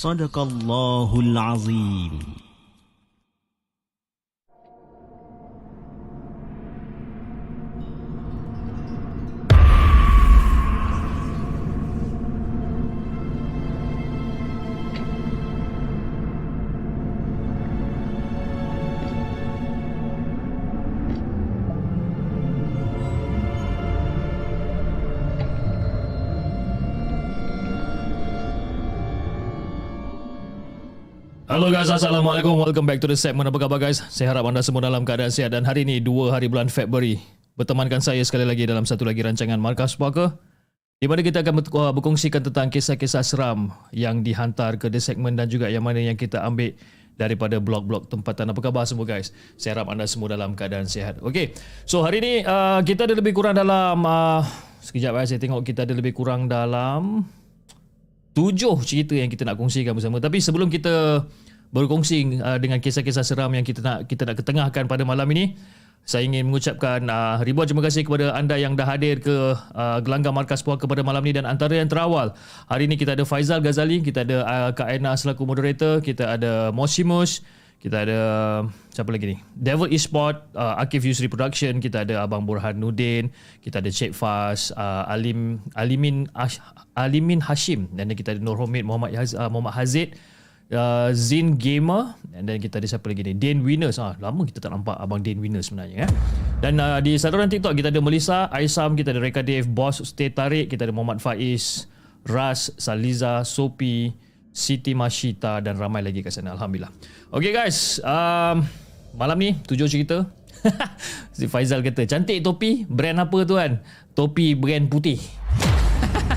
Sadaqallahul Azim. Hello guys, Assalamualaikum. Welcome back to the segment. Apa khabar guys? Saya harap anda semua dalam keadaan sihat dan hari ini 2 hari bulan Februari. Bertemankan saya sekali lagi dalam satu lagi rancangan Markas Puaka. Di mana kita akan uh, berkongsikan tentang kisah-kisah seram yang dihantar ke the segment dan juga yang mana yang kita ambil daripada blog-blog tempatan. Apa khabar semua guys? Saya harap anda semua dalam keadaan sihat. Okay, so hari ini uh, kita ada lebih kurang dalam... Uh, sekejap saya tengok kita ada lebih kurang dalam tujuh cerita yang kita nak kongsikan bersama. Tapi sebelum kita berkongsi uh, dengan kisah-kisah seram yang kita nak kita nak ketengahkan pada malam ini, saya ingin mengucapkan uh, ribuan terima kasih kepada anda yang dah hadir ke uh, gelanggang markas puaka pada malam ini dan antara yang terawal. Hari ini kita ada Faizal Ghazali, kita ada uh, Kak Aina selaku moderator, kita ada Mosimus, kita ada siapa lagi ni? Devil Esport, uh, Akif Yusri Production, kita ada Abang Burhan Nudin, kita ada Cik Fas, uh, Alim Alimin Ash, Alimin Hashim dan kita ada Nur Homid Muhammad Haz, uh, Muhammad Hazid, uh, Zin Gamer dan then kita ada siapa lagi ni? Dan Winners. Ah, lama kita tak nampak abang Dan Winners sebenarnya ya. Dan uh, di saluran TikTok kita ada Melissa, Aisam, kita ada Reka Dave, Boss Stay Tarik, kita ada Muhammad Faiz, Ras, Saliza, Sopi, Siti Mashita dan ramai lagi kat sana. Alhamdulillah. Okay guys, um, malam ni tujuh cerita. si Faizal kata, cantik topi, brand apa tu kan? Topi brand putih.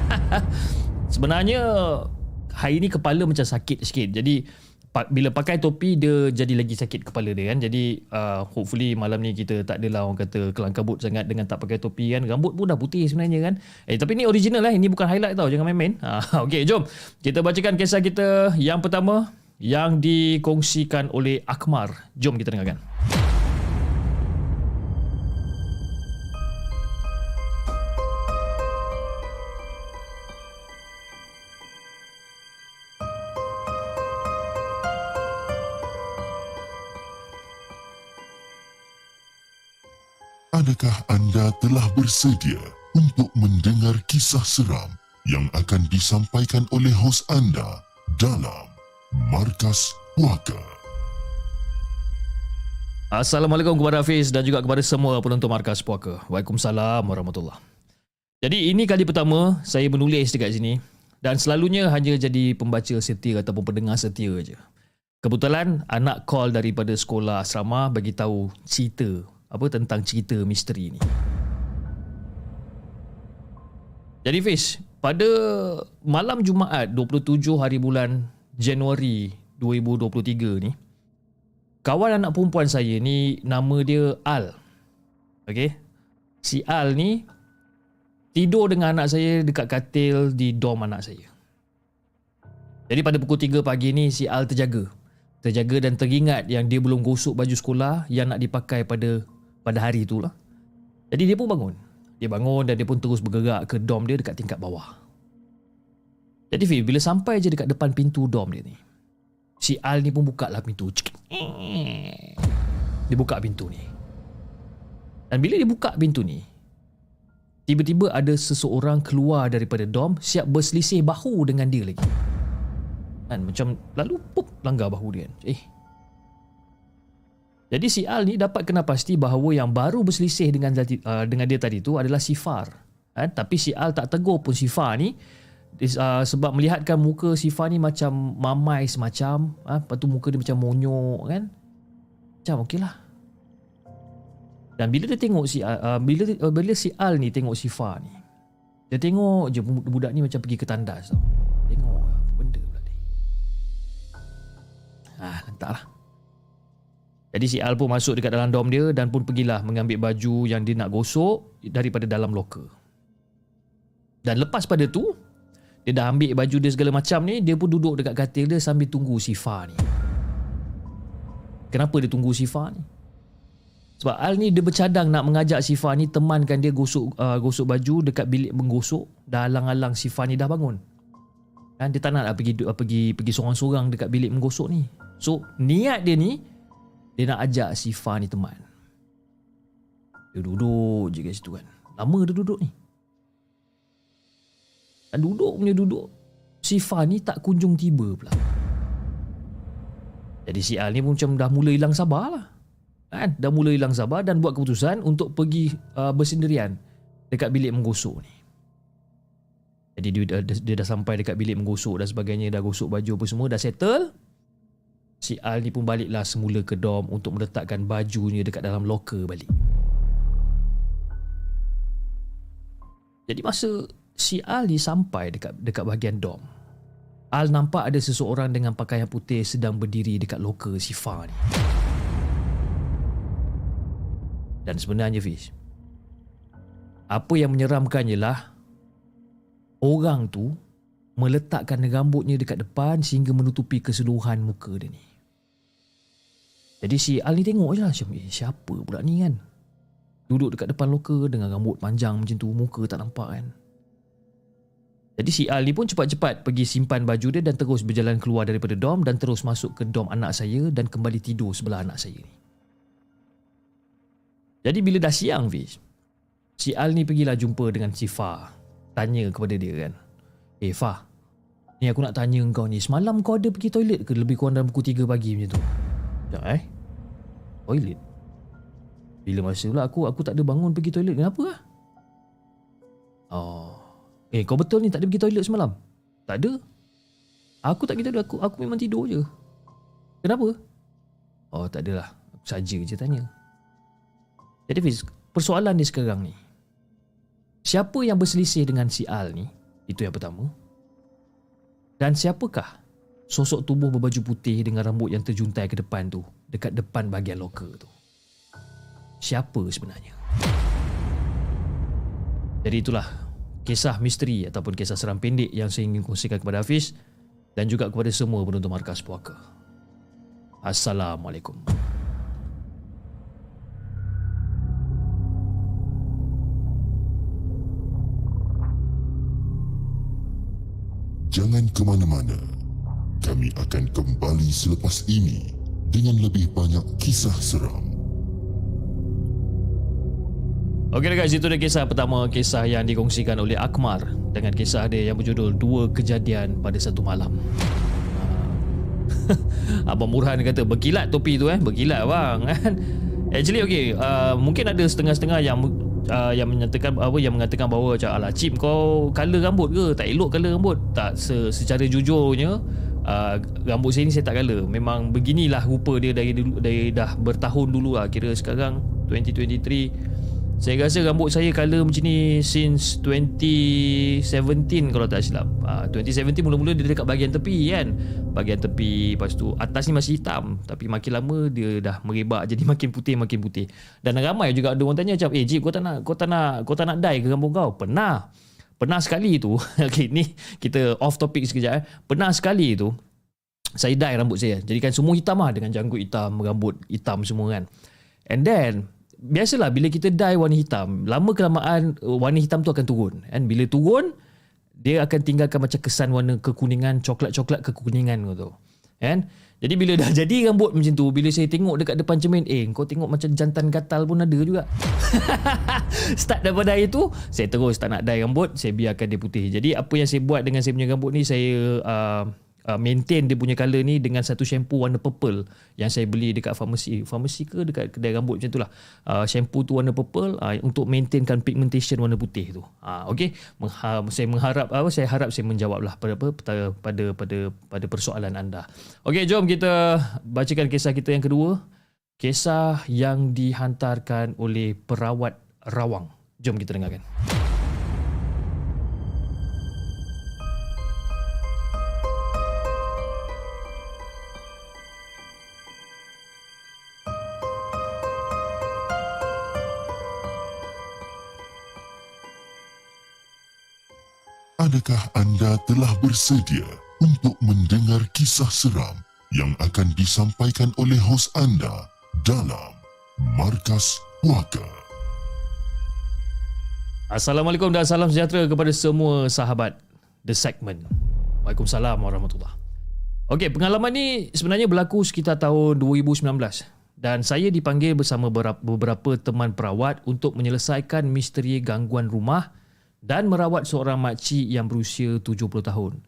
Sebenarnya hari ni kepala macam sakit sikit. Jadi bila pakai topi dia jadi lagi sakit kepala dia kan. Jadi uh, hopefully malam ni kita tak adalah orang kata kelang kabut sangat dengan tak pakai topi kan. Rambut pun dah putih sebenarnya kan. Eh tapi ni original lah. Ini bukan highlight tau. Jangan main-main. Ha, okay jom. Kita bacakan kisah kita yang pertama yang dikongsikan oleh Akmar. Jom kita dengarkan. Adakah anda telah bersedia untuk mendengar kisah seram yang akan disampaikan oleh hos anda dalam Markas Puaka? Assalamualaikum kepada Hafiz dan juga kepada semua penonton Markas Puaka. Waalaikumsalam warahmatullahi Jadi ini kali pertama saya menulis dekat sini dan selalunya hanya jadi pembaca setia ataupun pendengar setia je. Kebetulan anak call daripada sekolah asrama bagi tahu cerita apa tentang cerita misteri ni. Jadi Fiz, pada malam Jumaat 27 hari bulan Januari 2023 ni, kawan anak perempuan saya ni nama dia Al. Okey. Si Al ni tidur dengan anak saya dekat katil di dom anak saya. Jadi pada pukul 3 pagi ni si Al terjaga. Terjaga dan teringat yang dia belum gosok baju sekolah yang nak dipakai pada pada hari itulah. Jadi dia pun bangun. Dia bangun dan dia pun terus bergerak ke dom dia dekat tingkat bawah. Jadi Fi, bila sampai je dekat depan pintu dom dia ni, si Al ni pun buka lah pintu. Dia buka pintu ni. Dan bila dia buka pintu ni, tiba-tiba ada seseorang keluar daripada dom siap berselisih bahu dengan dia lagi. Kan macam lalu pop langgar bahu dia. Eh. Jadi si Al ni dapat kena pasti bahawa yang baru berselisih dengan uh, dengan dia tadi tu adalah si Far. Kan? Tapi si Al tak tegur pun si Far ni uh, sebab melihatkan muka si Far ni macam mamai semacam. Uh, lepas tu muka dia macam monyok kan. Macam okey lah. Dan bila dia tengok si uh, bila uh, bila si Al ni tengok si Far ni. Dia tengok je budak ni macam pergi ke tandas tau. Tengok apa benda pula ni. Ah, entahlah. Jadi si Al pun masuk dekat dalam dom dia dan pun pergilah mengambil baju yang dia nak gosok daripada dalam locker. Dan lepas pada tu, dia dah ambil baju dia segala macam ni, dia pun duduk dekat katil dia sambil tunggu si Fa ni. Kenapa dia tunggu si Fa ni? Sebab Al ni dia bercadang nak mengajak si Fa ni temankan dia gosok uh, gosok baju dekat bilik menggosok dah alang-alang si Fa ni dah bangun. Dan dia tak nak lah pergi, pergi, pergi sorang-sorang dekat bilik menggosok ni. So niat dia ni, dia nak ajak si Fa ni teman. Dia duduk je kat situ kan. Lama dia duduk ni. Dan duduk punya duduk. Si Fa ni tak kunjung tiba pula. Jadi si Al ni pun macam dah mula hilang sabar lah. Kan? Dah mula hilang sabar dan buat keputusan untuk pergi uh, bersendirian dekat bilik menggosok ni. Jadi dia, dia, dia dah sampai dekat bilik menggosok dan sebagainya. Dah gosok baju apa semua. Dah settle si Al ni pun baliklah semula ke dom untuk meletakkan bajunya dekat dalam locker balik. Jadi masa si Al ni sampai dekat dekat bahagian dom, Al nampak ada seseorang dengan pakaian putih sedang berdiri dekat locker si Fa ni. Dan sebenarnya Fiz, apa yang menyeramkan ialah orang tu meletakkan rambutnya dekat depan sehingga menutupi keseluruhan muka dia ni. Jadi si Al ni tengok je lah macam eh, siapa pula ni kan. Duduk dekat depan loka dengan rambut panjang macam tu, muka tak nampak kan. Jadi si Al ni pun cepat-cepat pergi simpan baju dia dan terus berjalan keluar daripada dom dan terus masuk ke dom anak saya dan kembali tidur sebelah anak saya ni. Jadi bila dah siang Fiz, si Al ni pergilah jumpa dengan si Fa. Tanya kepada dia kan. Eh Fah Ni aku nak tanya kau ni Semalam kau ada pergi toilet ke Lebih kurang dalam pukul 3 pagi macam tu Sekejap eh? Toilet? Bila masa pula aku Aku tak ada bangun pergi toilet Kenapa lah Oh. Eh kau betul ni tak ada pergi toilet semalam? Tak ada. Aku tak pergi toilet Aku, aku memang tidur je. Kenapa? Oh tak adalah. Aku saja je tanya. Jadi Fiz Persoalan dia sekarang ni. Siapa yang berselisih dengan si Al ni? Itu yang pertama. Dan siapakah sosok tubuh berbaju putih dengan rambut yang terjuntai ke depan tu, dekat depan bahagian loker tu? Siapa sebenarnya? Jadi itulah kisah misteri ataupun kisah seram pendek yang saya ingin kongsikan kepada Hafiz dan juga kepada semua penonton Markas Puaka. Assalamualaikum. Jangan ke mana-mana. Kami akan kembali selepas ini dengan lebih banyak kisah seram. Okey guys, itu dia kisah pertama Kisah yang dikongsikan oleh Akmar Dengan kisah dia yang berjudul Dua Kejadian Pada Satu Malam. Abang Murhan kata Berkilat topi tu eh. Berkilat bang. Kan? Actually okay uh, Mungkin ada setengah-setengah yang uh, yang menyatakan apa yang mengatakan bahawa macam ala chip kau color rambut ke? Tak elok color rambut? Tak se, secara jujurnya uh, rambut saya ni saya tak color memang beginilah rupa dia dari dari dah bertahun dulu lah kira sekarang 2023 saya rasa rambut saya color macam ni since 2017 kalau tak silap. Uh, 2017 mula-mula dia dekat bahagian tepi kan. Bahagian tepi lepas tu atas ni masih hitam tapi makin lama dia dah merebak jadi makin putih makin putih. Dan ramai juga ada orang tanya macam, "Eh Jeep, kau tak nak kau tak nak kau tak nak dye ke rambut kau?" Pernah. Pernah sekali tu. Okey, ni kita off topic sekejap eh. Pernah sekali tu saya dye rambut saya. Jadikan semua hitam lah dengan janggut hitam, rambut hitam semua kan. And then biasalah bila kita dye warna hitam, lama kelamaan uh, warna hitam tu akan turun. Kan bila turun dia akan tinggalkan macam kesan warna kekuningan, coklat-coklat kekuningan tu. Kan? Jadi bila dah jadi rambut macam tu, bila saya tengok dekat depan cermin, eh kau tengok macam jantan gatal pun ada juga. Start daripada hari tu, saya terus tak nak dye rambut, saya biarkan dia putih. Jadi apa yang saya buat dengan saya punya rambut ni, saya uh, uh, maintain dia punya colour ni dengan satu shampoo warna purple yang saya beli dekat farmasi. Farmasi ke dekat kedai rambut macam itulah. Uh, shampoo tu warna purple uh, untuk maintainkan pigmentation warna putih tu. Uh, okay. Mengha- saya mengharap apa saya harap saya menjawablah pada apa pada pada pada pada persoalan anda. Okay, jom kita bacakan kisah kita yang kedua. Kisah yang dihantarkan oleh perawat rawang. Jom kita dengarkan. Adakah anda telah bersedia untuk mendengar kisah seram yang akan disampaikan oleh hos anda dalam Markas Puaka? Assalamualaikum dan salam sejahtera kepada semua sahabat The Segment. Waalaikumsalam warahmatullahi Okey, pengalaman ni sebenarnya berlaku sekitar tahun 2019 dan saya dipanggil bersama beberapa, teman perawat untuk menyelesaikan misteri gangguan rumah dan merawat seorang makcik yang berusia 70 tahun.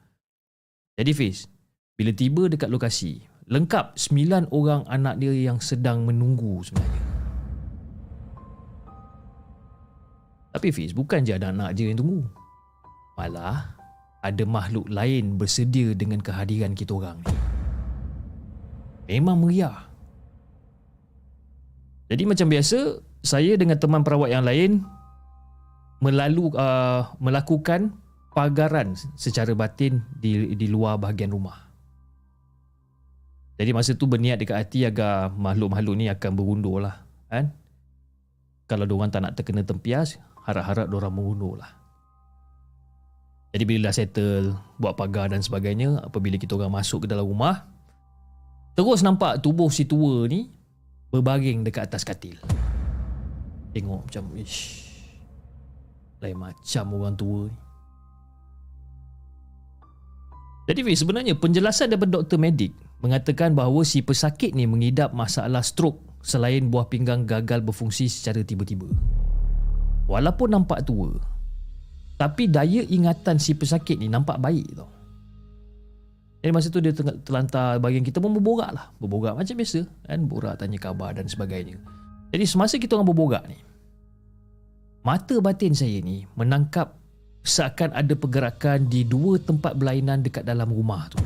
Jadi Fiz, bila tiba dekat lokasi, lengkap 9 orang anak dia yang sedang menunggu sebenarnya. Tapi Fiz, bukan je ada anak je yang tunggu. Malah, ada makhluk lain bersedia dengan kehadiran kita orang ni. Memang meriah. Jadi macam biasa, saya dengan teman perawat yang lain melalu uh, melakukan pagaran secara batin di di luar bahagian rumah. Jadi masa tu berniat dekat hati agar makhluk-makhluk ni akan berundur lah. Kan? Kalau diorang tak nak terkena tempias, harap-harap diorang mengundur lah. Jadi bila dah settle, buat pagar dan sebagainya, apabila kita orang masuk ke dalam rumah, terus nampak tubuh si tua ni berbaring dekat atas katil. Tengok macam, ish, lain macam orang tua ni. Jadi Fiz, sebenarnya penjelasan daripada doktor medik mengatakan bahawa si pesakit ni mengidap masalah stroke selain buah pinggang gagal berfungsi secara tiba-tiba. Walaupun nampak tua, tapi daya ingatan si pesakit ni nampak baik tau. Jadi masa tu dia terlantar bagian kita pun berborak lah. Berborak macam biasa kan. Borak tanya khabar dan sebagainya. Jadi semasa kita orang berborak ni. Mata batin saya ni menangkap seakan ada pergerakan di dua tempat berlainan dekat dalam rumah tu.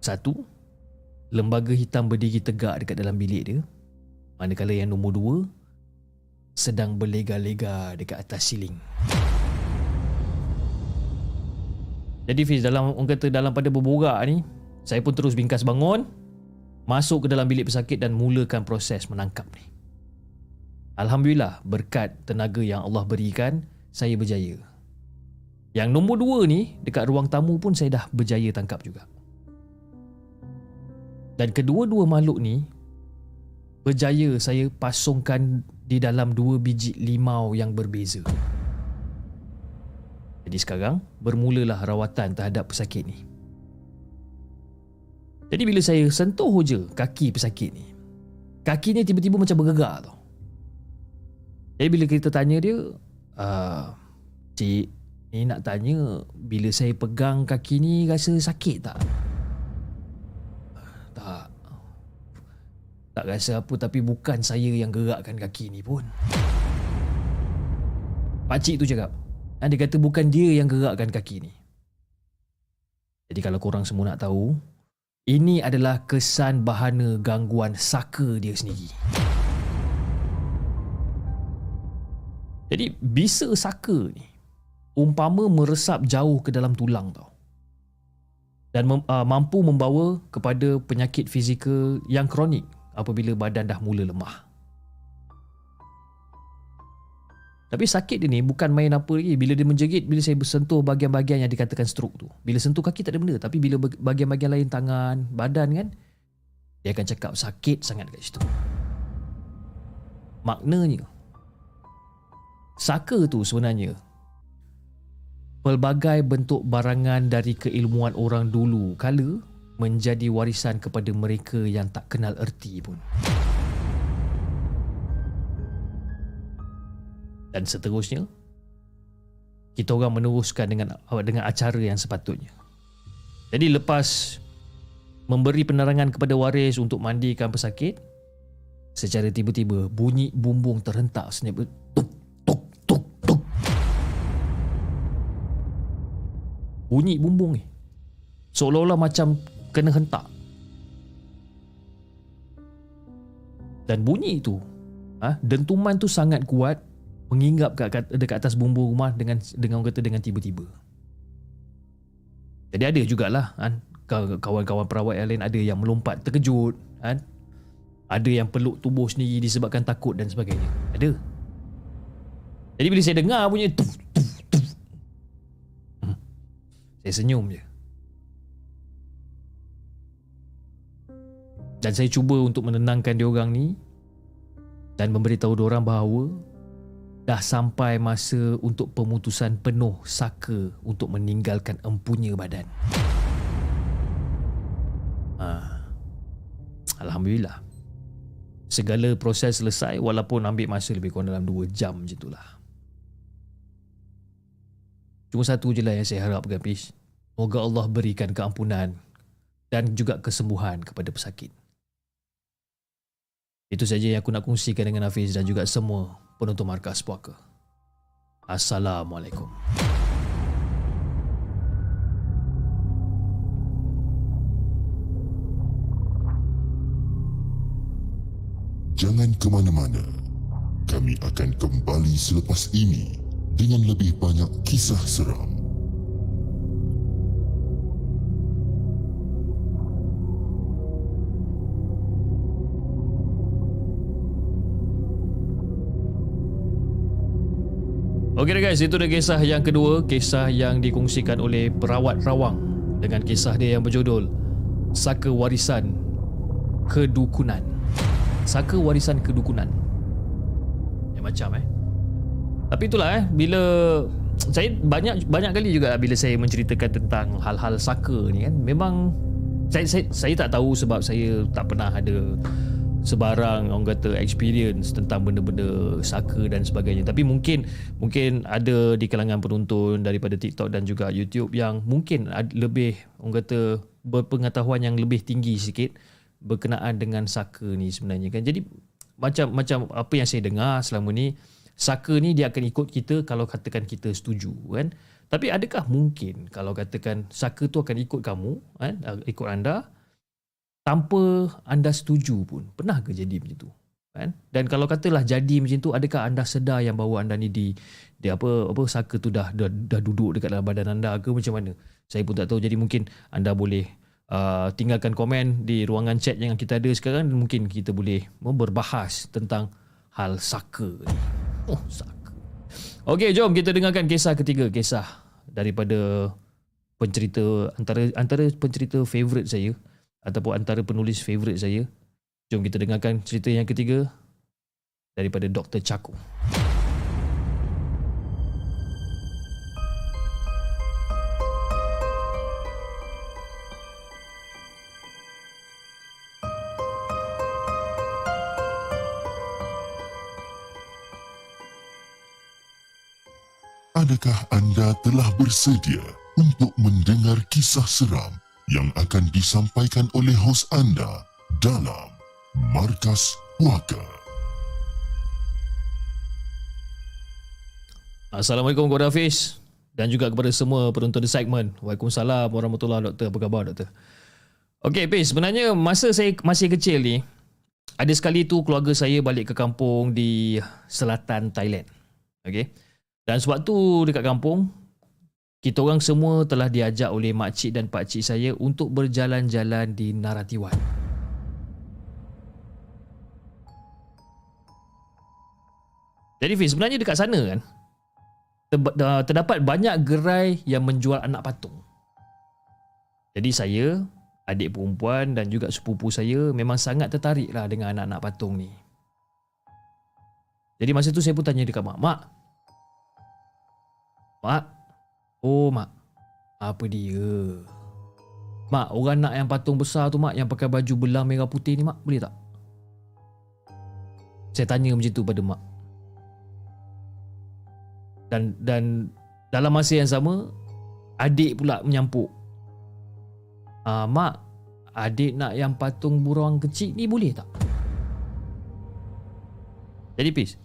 Satu, lembaga hitam berdiri tegak dekat dalam bilik dia. Manakala yang nombor dua, sedang berlega-lega dekat atas siling. Jadi Fiz, dalam orang kata dalam pada berborak ni, saya pun terus bingkas bangun, masuk ke dalam bilik pesakit dan mulakan proses menangkap ni. Alhamdulillah berkat tenaga yang Allah berikan, saya berjaya. Yang nombor dua ni, dekat ruang tamu pun saya dah berjaya tangkap juga. Dan kedua-dua makhluk ni, berjaya saya pasungkan di dalam dua biji limau yang berbeza. Jadi sekarang bermulalah rawatan terhadap pesakit ni. Jadi bila saya sentuh je kaki pesakit ni, kaki ni tiba-tiba macam bergerak tau. Jadi bila kita tanya dia, uh, Cik, ni nak tanya bila saya pegang kaki ni rasa sakit tak? Tak. Tak rasa apa tapi bukan saya yang gerakkan kaki ni pun. Pakcik tu cakap, dia kata bukan dia yang gerakkan kaki ni. Jadi kalau korang semua nak tahu, ini adalah kesan bahana gangguan saka dia sendiri. Jadi bisa saka ni umpama meresap jauh ke dalam tulang tau. Dan mem, uh, mampu membawa kepada penyakit fizikal yang kronik apabila badan dah mula lemah. Tapi sakit dia ni bukan main apa lagi. Bila dia menjerit, bila saya bersentuh bahagian-bahagian yang dikatakan stroke tu. Bila sentuh kaki tak ada benda. Tapi bila bahagian-bahagian lain tangan, badan kan, dia akan cakap sakit sangat kat situ. Maknanya, saka tu sebenarnya pelbagai bentuk barangan dari keilmuan orang dulu kala menjadi warisan kepada mereka yang tak kenal erti pun. Dan seterusnya, kita orang meneruskan dengan dengan acara yang sepatutnya. Jadi lepas memberi penerangan kepada waris untuk mandikan pesakit, secara tiba-tiba bunyi bumbung terhentak senyap tuk Bunyi bumbung ni seolah-olah macam kena hentak. Dan bunyi itu, ha, dentuman tu sangat kuat menginggap kat, dekat atas bumbung rumah dengan dengan kata dengan tiba-tiba. Jadi ada jugalah kan kawan-kawan perawat yang lain ada yang melompat terkejut kan. Ada yang peluk tubuh sendiri disebabkan takut dan sebagainya. Ada. Jadi bila saya dengar bunyi tuf tuf saya senyum je. Dan saya cuba untuk menenangkan dia orang ni dan memberitahu dia orang bahawa dah sampai masa untuk pemutusan penuh saka untuk meninggalkan empunya badan. Ha. Alhamdulillah. Segala proses selesai walaupun ambil masa lebih kurang dalam 2 jam macam itulah. Cuma satu je lah yang saya harapkan please. Moga Allah berikan keampunan dan juga kesembuhan kepada pesakit. Itu saja yang aku nak kongsikan dengan Hafiz dan juga semua penonton markas puaka. Assalamualaikum. Jangan ke mana-mana. Kami akan kembali selepas ini dengan lebih banyak kisah seram. Okey guys, itu dia kisah yang kedua, kisah yang dikongsikan oleh perawat rawang dengan kisah dia yang berjudul Saka Warisan Kedukunan. Saka Warisan Kedukunan. Ya macam eh. Tapi itulah eh, bila saya banyak banyak kali juga bila saya menceritakan tentang hal-hal saka ni kan, memang saya, saya saya tak tahu sebab saya tak pernah ada sebarang orang kata experience tentang benda-benda saka dan sebagainya. Tapi mungkin mungkin ada di kalangan penonton daripada TikTok dan juga YouTube yang mungkin lebih orang kata berpengetahuan yang lebih tinggi sikit berkenaan dengan saka ni sebenarnya kan. Jadi macam macam apa yang saya dengar selama ni saka ni dia akan ikut kita kalau katakan kita setuju kan tapi adakah mungkin kalau katakan saka tu akan ikut kamu kan ikut anda tanpa anda setuju pun. Pernah ke jadi macam tu? Kan? Dan kalau katalah jadi macam tu, adakah anda sedar yang bahawa anda ni di, di apa apa saka tu dah, dah dah duduk dekat dalam badan anda ke macam mana? Saya pun tak tahu. Jadi mungkin anda boleh uh, tinggalkan komen di ruangan chat yang kita ada sekarang dan mungkin kita boleh berbahas tentang hal saka ni. Oh, saka. Okey, jom kita dengarkan kisah ketiga, kisah daripada pencerita antara antara pencerita favorite saya ataupun antara penulis favourite saya. Jom kita dengarkan cerita yang ketiga daripada Dr. Chaku. Adakah anda telah bersedia untuk mendengar kisah seram yang akan disampaikan oleh hos anda dalam Markas Puaka. Assalamualaikum kepada Hafiz dan juga kepada semua penonton di segmen. Waalaikumsalam warahmatullahi wabarakatuh. Apa khabar doktor? Okey, Hafiz. Sebenarnya masa saya masih kecil ni, ada sekali tu keluarga saya balik ke kampung di selatan Thailand. Okey. Dan sewaktu dekat kampung, kita orang semua telah diajak oleh makcik dan pakcik saya untuk berjalan-jalan di Naratiwan. Jadi Fiz, sebenarnya dekat sana kan terdapat banyak gerai yang menjual anak patung. Jadi saya, adik perempuan dan juga sepupu saya memang sangat tertariklah dengan anak-anak patung ni. Jadi masa tu saya pun tanya dekat mak, Mak, Mak, Oh mak. Apa dia? Mak orang nak yang patung besar tu mak Yang pakai baju belang merah putih ni mak Boleh tak? Saya tanya macam tu pada mak. Dan Dan Dalam masa yang sama Adik pula menyampuk. Ah, Mak Adik nak yang patung burung kecil ni boleh tak? Jadi Pis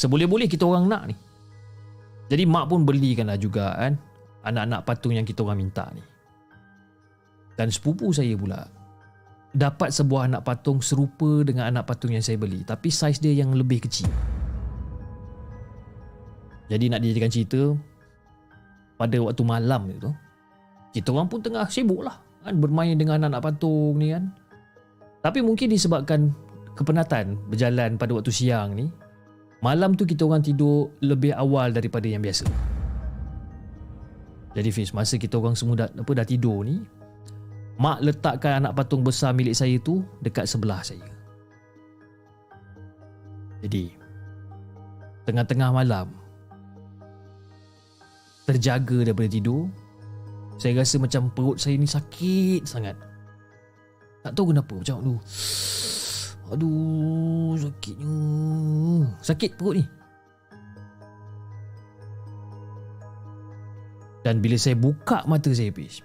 Seboleh-boleh kita orang nak ni Jadi mak pun belikanlah juga kan Anak-anak patung yang kita orang minta ni. Dan sepupu saya pula Dapat sebuah anak patung serupa dengan anak patung yang saya beli Tapi saiz dia yang lebih kecil. Jadi nak dijadikan cerita Pada waktu malam itu Kita orang pun tengah sibuk lah kan, Bermain dengan anak patung ni kan. Tapi mungkin disebabkan kepenatan berjalan pada waktu siang ni Malam tu kita orang tidur lebih awal daripada yang biasa Jadi Fiz, masa kita orang semua dah, apa, dah tidur ni Mak letakkan anak patung besar milik saya tu dekat sebelah saya. Jadi, tengah-tengah malam, terjaga daripada tidur, saya rasa macam perut saya ni sakit sangat. Tak tahu kenapa, macam aduh. Aduh, sakitnya. Sakit perut ni. Dan bila saya buka mata saya, Pish,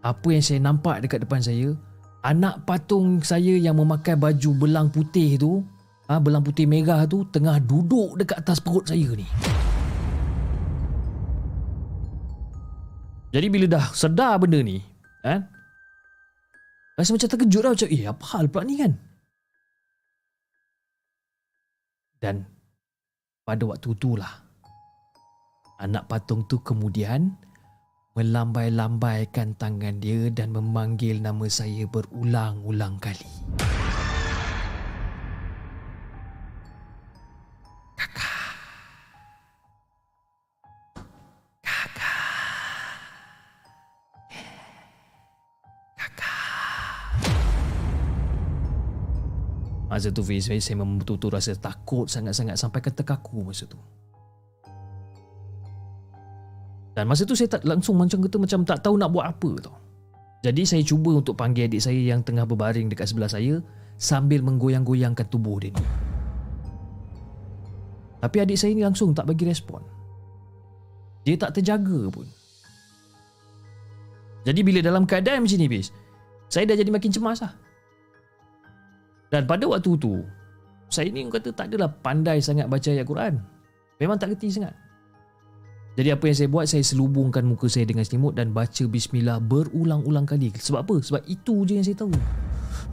apa yang saya nampak dekat depan saya anak patung saya yang memakai baju belang putih tu ha, belang putih merah tu tengah duduk dekat atas perut saya ni jadi bila dah sedar benda ni kan rasa macam terkejut lah macam eh apa hal pula ni kan dan pada waktu itulah anak patung tu kemudian melambai-lambaikan tangan dia dan memanggil nama saya berulang-ulang kali. Masa tu Fiz, saya betul-betul rasa takut sangat-sangat sampai ke terkaku masa tu. Dan masa tu saya tak langsung macam kata macam tak tahu nak buat apa tau. Jadi saya cuba untuk panggil adik saya yang tengah berbaring dekat sebelah saya sambil menggoyang-goyangkan tubuh dia ni. Tapi adik saya ni langsung tak bagi respon. Dia tak terjaga pun. Jadi bila dalam keadaan macam ni bis, saya dah jadi makin cemas lah. Dan pada waktu tu, saya ni kata tak adalah pandai sangat baca ayat Quran. Memang tak kerti sangat. Jadi apa yang saya buat Saya selubungkan muka saya dengan selimut Dan baca bismillah berulang-ulang kali Sebab apa? Sebab itu je yang saya tahu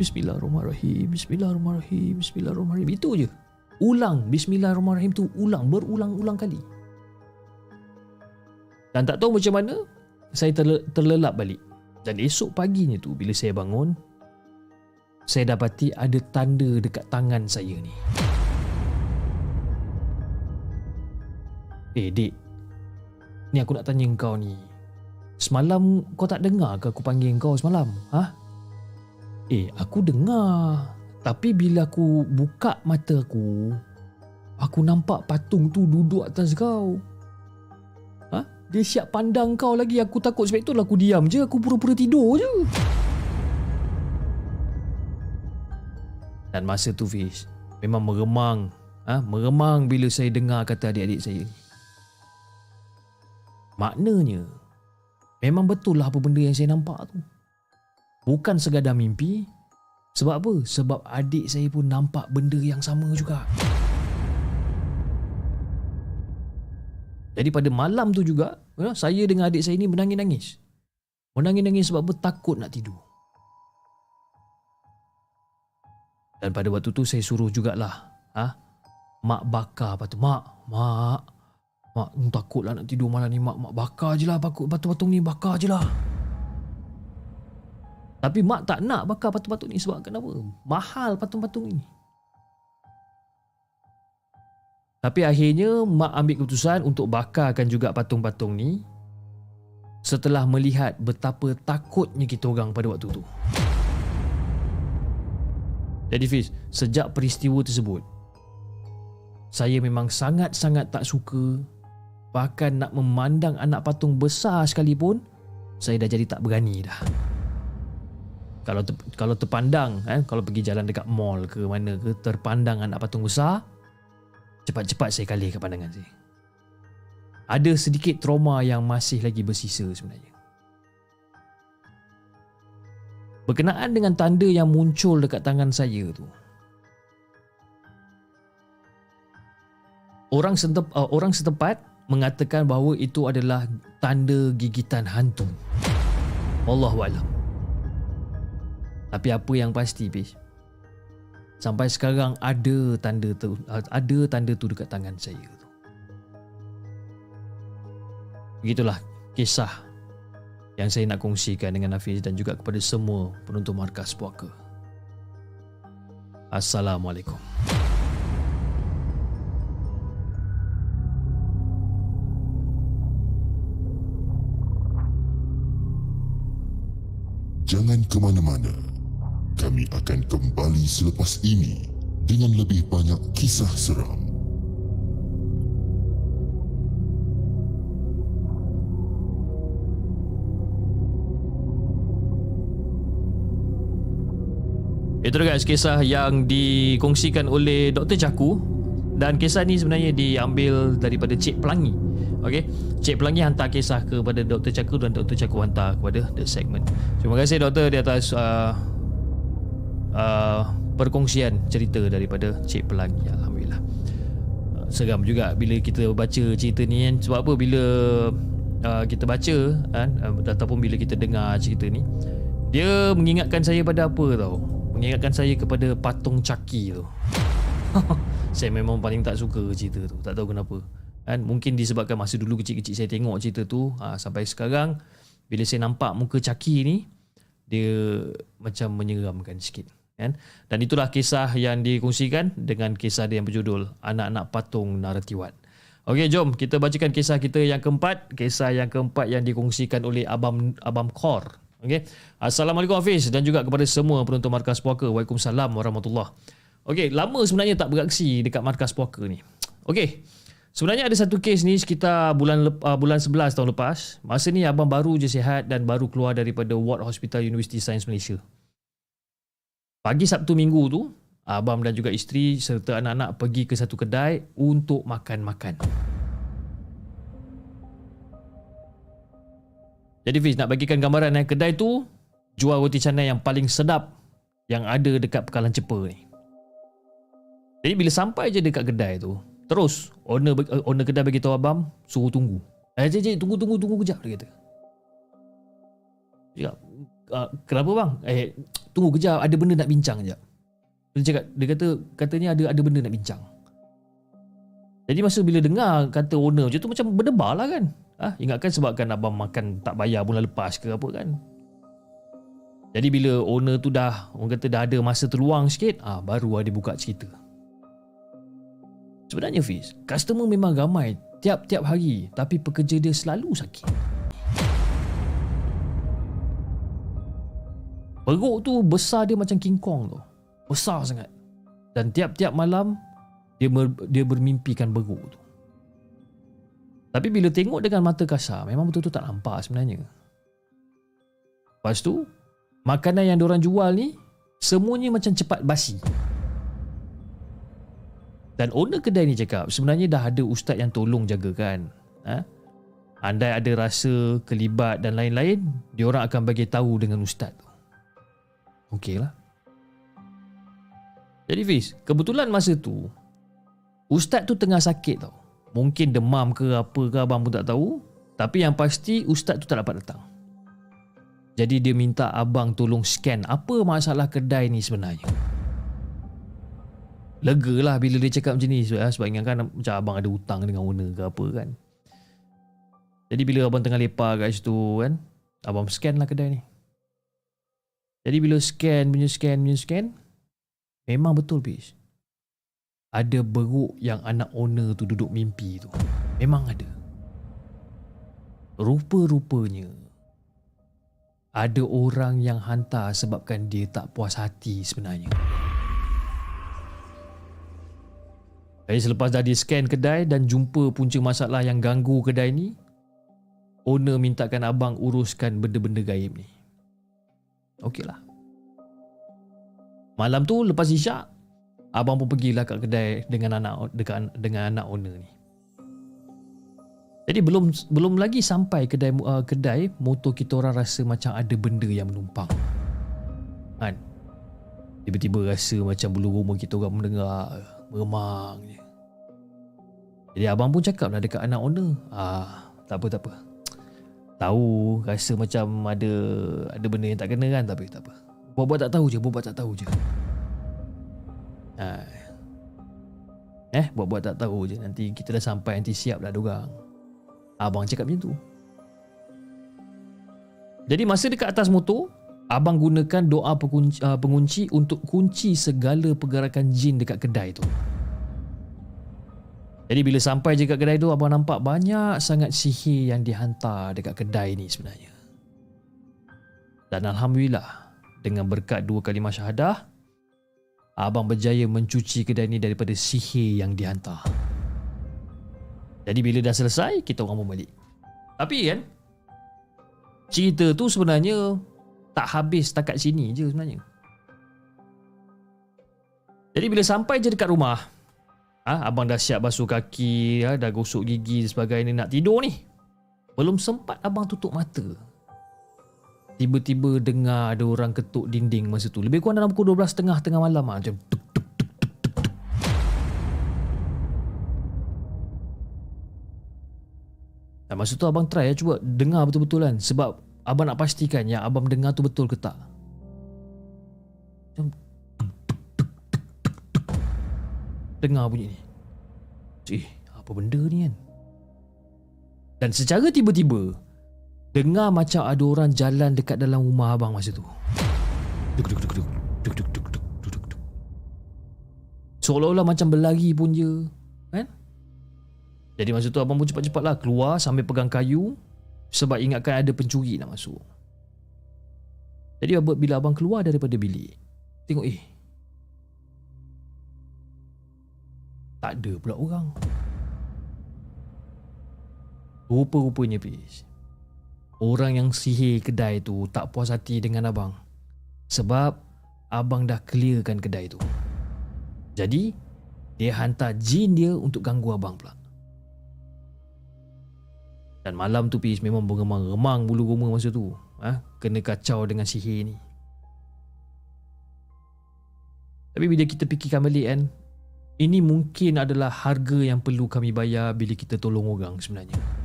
Bismillahirrahmanirrahim Bismillahirrahmanirrahim Bismillahirrahmanirrahim Itu je Ulang Bismillahirrahmanirrahim tu Ulang Berulang-ulang kali Dan tak tahu macam mana Saya terle- terlelap balik Dan esok paginya tu Bila saya bangun Saya dapati ada tanda dekat tangan saya ni Eh dik Ni aku nak tanya kau ni. Semalam kau tak dengar ke aku panggil kau semalam? Ha? Eh, aku dengar. Tapi bila aku buka mata aku, aku nampak patung tu duduk atas kau. Ha? Dia siap pandang kau lagi. Aku takut sebab itulah aku diam je. Aku pura-pura tidur je. Dan masa tu Fiz, memang meremang. Ha? Meremang bila saya dengar kata adik-adik saya. Maknanya Memang betul lah apa benda yang saya nampak tu Bukan sekadar mimpi Sebab apa? Sebab adik saya pun nampak benda yang sama juga Jadi pada malam tu juga ya, Saya dengan adik saya ni menangis-nangis Menangis-nangis sebab apa? Takut nak tidur Dan pada waktu tu saya suruh jugalah ha? Mak bakar apa tu Mak, mak Mak takutlah nak tidur malam ni Mak, mak bakar je lah batu-patung ni Bakar je lah Tapi mak tak nak bakar patung-patung ni Sebab kenapa? Mahal patung-patung ni Tapi akhirnya Mak ambil keputusan Untuk bakarkan juga patung-patung ni Setelah melihat Betapa takutnya kita orang pada waktu tu Jadi Fiz Sejak peristiwa tersebut saya memang sangat-sangat tak suka Bahkan nak memandang anak patung besar sekalipun Saya dah jadi tak berani dah Kalau ter, kalau terpandang eh, Kalau pergi jalan dekat mall ke mana ke Terpandang anak patung besar Cepat-cepat saya kalih ke pandangan saya ada sedikit trauma yang masih lagi bersisa sebenarnya. Berkenaan dengan tanda yang muncul dekat tangan saya tu. Orang setempat, uh, orang setempat mengatakan bahawa itu adalah tanda gigitan hantu. Wallahualam. Tapi apa yang pasti, Fish? Sampai sekarang ada tanda tu, ada tanda tu dekat tangan saya tu. Begitulah kisah yang saya nak kongsikan dengan Hafiz dan juga kepada semua penonton markas puaka. Assalamualaikum. Jangan ke mana-mana. Kami akan kembali selepas ini dengan lebih banyak kisah seram. Itu guys kisah yang dikongsikan oleh Dr. Jaku dan kisah ni sebenarnya diambil daripada Cik Pelangi. Okey. Cik Pelangi hantar kisah kepada Dr. Jaku dan Dr. Jaku hantar kepada The Segment. Terima kasih doktor di atas uh, uh, perkongsian cerita daripada Cik Pelangi. Alhamdulillah. Uh, seram juga bila kita baca cerita ni kan. Sebab apa bila uh, kita baca kan uh, ataupun bila kita dengar cerita ni dia mengingatkan saya pada apa tau mengingatkan saya kepada patung caki tu. saya memang paling tak suka cerita tu, tak tahu kenapa. Kan mungkin disebabkan masa dulu kecil-kecil saya tengok cerita tu, ha, sampai sekarang bila saya nampak muka caki ni dia macam menyeramkan sikit kan. Dan itulah kisah yang dikongsikan dengan kisah dia yang berjudul Anak-anak Patung Naratiwat. Okey, jom kita bacakan kisah kita yang keempat, kisah yang keempat yang dikongsikan oleh Abam Abam Kor Okey. Assalamualaikum Hafiz dan juga kepada semua penonton Markas Puaka. Waalaikumsalam warahmatullahi. Okey, lama sebenarnya tak beraksi dekat Markas Puaka ni. Okey. Sebenarnya ada satu kes ni sekitar bulan uh, bulan 11 tahun lepas. Masa ni abang baru je sihat dan baru keluar daripada ward hospital University Science Malaysia. Pagi Sabtu Minggu tu, abang dan juga isteri serta anak-anak pergi ke satu kedai untuk makan-makan. Jadi Fiz nak bagikan gambaran eh kedai tu jual roti canai yang paling sedap yang ada dekat Pekalan Cepa ni. Jadi bila sampai je dekat kedai tu, terus owner uh, owner kedai bagi tahu abang suruh tunggu. Eh cik tunggu tunggu tunggu kejap dia kata. Uh, kenapa bang? Eh tunggu kejap ada benda nak bincang kejap. Dia cakap dia kata katanya ada ada benda nak bincang. Jadi masa bila dengar kata owner macam tu macam berdebar lah kan. Ah, ingatkan sebabkan abang makan tak bayar bulan lepas ke apa kan. Jadi bila owner tu dah orang kata dah ada masa terluang sikit, ah baru ada buka cerita. Sebenarnya Fiz, customer memang ramai tiap-tiap hari tapi pekerja dia selalu sakit. Perut tu besar dia macam King Kong tu. Besar sangat. Dan tiap-tiap malam dia ber, dia bermimpikan beruk tu. Tapi bila tengok dengan mata kasar Memang betul-betul tak nampak sebenarnya. Lepas tu Makanan yang diorang jual ni Semuanya macam cepat basi. Dan owner kedai ni cakap Sebenarnya dah ada ustaz yang tolong jaga kan? Ha? Andai ada rasa kelibat dan lain-lain Diorang akan bagi tahu dengan ustaz tu. Okey lah. Jadi Fiz Kebetulan masa tu Ustaz tu tengah sakit tau Mungkin demam ke apa ke abang pun tak tahu. Tapi yang pasti ustaz tu tak dapat datang. Jadi dia minta abang tolong scan Apa masalah kedai ni sebenarnya. Lega lah bila dia cakap macam ni Sebab kan macam abang ada hutang dengan owner ke apa kan. Jadi bila abang tengah lepak kat situ kan Abang scan lah kedai ni. Jadi bila scan punya scan punya scan Memang betul bis ada beruk yang anak owner tu duduk mimpi tu. Memang ada. Rupa-rupanya ada orang yang hantar sebabkan dia tak puas hati sebenarnya. Jadi selepas dah di scan kedai dan jumpa punca masalah yang ganggu kedai ni, owner mintakan abang uruskan benda-benda gaib ni. Okeylah. Malam tu lepas isyak, Abang pun pergilah kat kedai dengan anak dekat dengan anak owner ni. Jadi belum belum lagi sampai kedai uh, kedai motor kita orang rasa macam ada benda yang menumpang. Kan? Tiba-tiba rasa macam bulu rumah kita orang mendengar meremang je. Jadi abang pun cakap lah dekat anak owner. Ah, tak apa tak apa. Tahu rasa macam ada ada benda yang tak kena kan tapi tak apa. Buat-buat tak tahu je, buat-buat tak tahu je. Ha. Eh, buat-buat tak tahu je. Nanti kita dah sampai nanti siap lah dorang. Abang cakap macam tu. Jadi masa dekat atas motor, abang gunakan doa pengunci, uh, pengunci untuk kunci segala pergerakan jin dekat kedai tu. Jadi bila sampai je kat kedai tu abang nampak banyak sangat sihir yang dihantar dekat kedai ni sebenarnya. Dan alhamdulillah dengan berkat dua kalimah syahadah abang berjaya mencuci kedai ni daripada sihir yang dihantar. Jadi bila dah selesai kita orang pun balik. Tapi kan cerita tu sebenarnya tak habis setakat sini je sebenarnya. Jadi bila sampai je dekat rumah, Ha, abang dah siap basuh kaki, ha, dah gosok gigi dan sebagainya nak tidur ni. Belum sempat abang tutup mata. Tiba-tiba dengar ada orang ketuk dinding masa tu. Lebih kurang dalam pukul 12.30 tengah malam ah, macam tuk tuk tuk tuk tuk. Dan masa tu abang try ya, cuba dengar betul-betul kan sebab abang nak pastikan yang abang dengar tu betul ke tak. Macam dengar bunyi ni. Eh, apa benda ni kan? Dan secara tiba-tiba, dengar macam ada orang jalan dekat dalam rumah abang masa tu. Duk duk duk duk. Duk duk duk duk duk duk duk. Seolah-olah macam berlari pun je. Kan? Jadi masa tu abang pun cepat-cepat lah keluar sambil pegang kayu sebab ingatkan ada pencuri nak masuk. Jadi bila abang keluar daripada bilik, tengok eh, Tak ada pula orang Rupa-rupanya Fiz Orang yang sihir kedai tu tak puas hati dengan abang. Sebab abang dah clearkan kedai tu. Jadi dia hantar jin dia untuk ganggu abang pula. Dan malam tu Fiz memang beremang-remang bulu rumah masa tu. Ha? Kena kacau dengan sihir ni. Tapi bila kita fikirkan balik kan ini mungkin adalah harga yang perlu kami bayar bila kita tolong orang sebenarnya.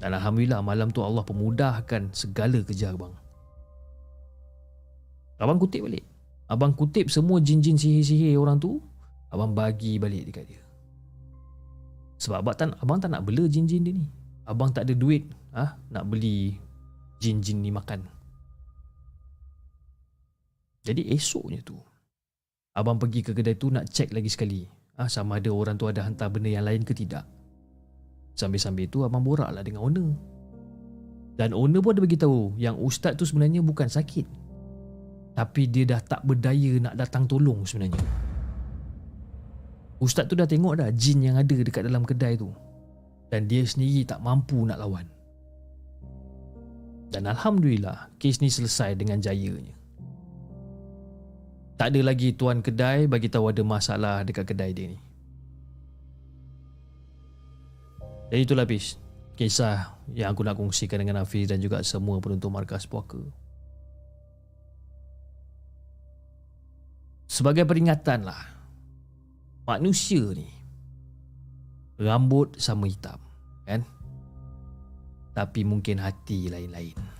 Dan Alhamdulillah malam tu Allah pemudahkan segala kerja abang. Abang kutip balik. Abang kutip semua jin-jin sihir-sihir orang tu. Abang bagi balik dekat dia. Sebab abang tak, abang tak nak bela jin-jin dia ni. Abang tak ada duit ah nak beli jin-jin ni makan. Jadi esoknya tu Abang pergi ke kedai tu nak cek lagi sekali ah, Sama ada orang tu ada hantar benda yang lain ke tidak Sambil-sambil tu abang borak lah dengan owner. Dan owner pun ada beritahu Yang ustaz tu sebenarnya bukan sakit. Tapi dia dah tak berdaya nak datang tolong sebenarnya. Ustaz tu dah tengok dah jin yang ada dekat dalam kedai tu. Dan dia sendiri tak mampu nak lawan. Dan Alhamdulillah kes ni selesai dengan jayanya. Tak ada lagi tuan kedai bagi tahu ada masalah dekat kedai dia ni. Dan itulah bis kisah yang aku nak kongsikan dengan Hafiz dan juga semua penonton markas puaka. Sebagai peringatan lah manusia ni rambut sama hitam kan tapi mungkin hati lain-lain.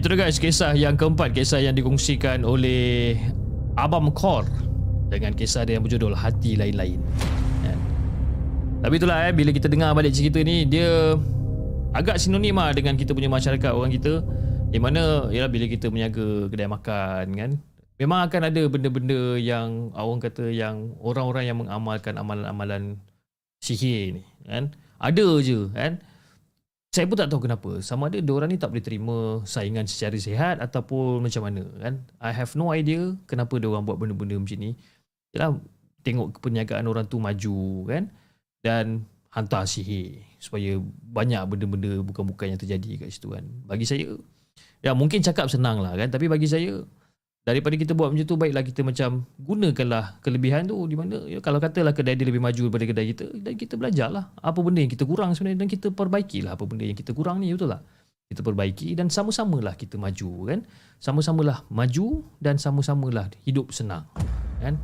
Itu dia guys kisah yang keempat. Kisah yang dikongsikan oleh Abam Kor Dengan kisah dia yang berjudul Hati Lain-Lain. Ya. Tapi itulah eh Bila kita dengar balik cerita ni Dia agak sinonim lah dengan kita punya masyarakat orang kita. Di mana ialah bila kita menjaga kedai makan kan? Memang akan ada benda-benda yang orang kata yang orang-orang yang mengamalkan amalan-amalan sihir ni kan? Ada je kan saya pun tak tahu kenapa. Sama ada orang ni tak boleh terima saingan secara sihat ataupun macam mana kan? I have no idea kenapa orang buat benda-benda macam ni. Yalah, tengok perniagaan orang tu maju kan? Dan hantar sihir supaya banyak benda-benda bukan-bukan yang terjadi kat situ kan? Bagi saya ya mungkin cakap senang lah kan? Tapi bagi saya daripada kita buat macam tu baiklah kita macam gunakanlah kelebihan tu. Di mana ya, kalau katalah kedai dia lebih maju daripada kedai kita dan kita belajarlah apa benda yang kita kurang sebenarnya dan kita perbaikilah apa benda yang kita kurang ni betul tak? Kita perbaiki dan sama-samalah kita maju kan? Sama-samalah maju dan sama-samalah hidup senang kan?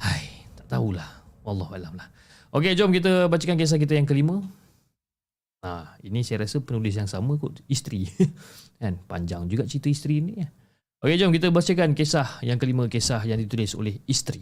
Hai tak tahulah. Wallahu alam lah. Okey jom kita bacakan kisah kita yang kelima. Ha, ini saya rasa penulis yang sama kot isteri. kan panjang juga cerita isteri ni ya. Okey, jom kita bacakan kisah yang kelima, kisah yang ditulis oleh isteri.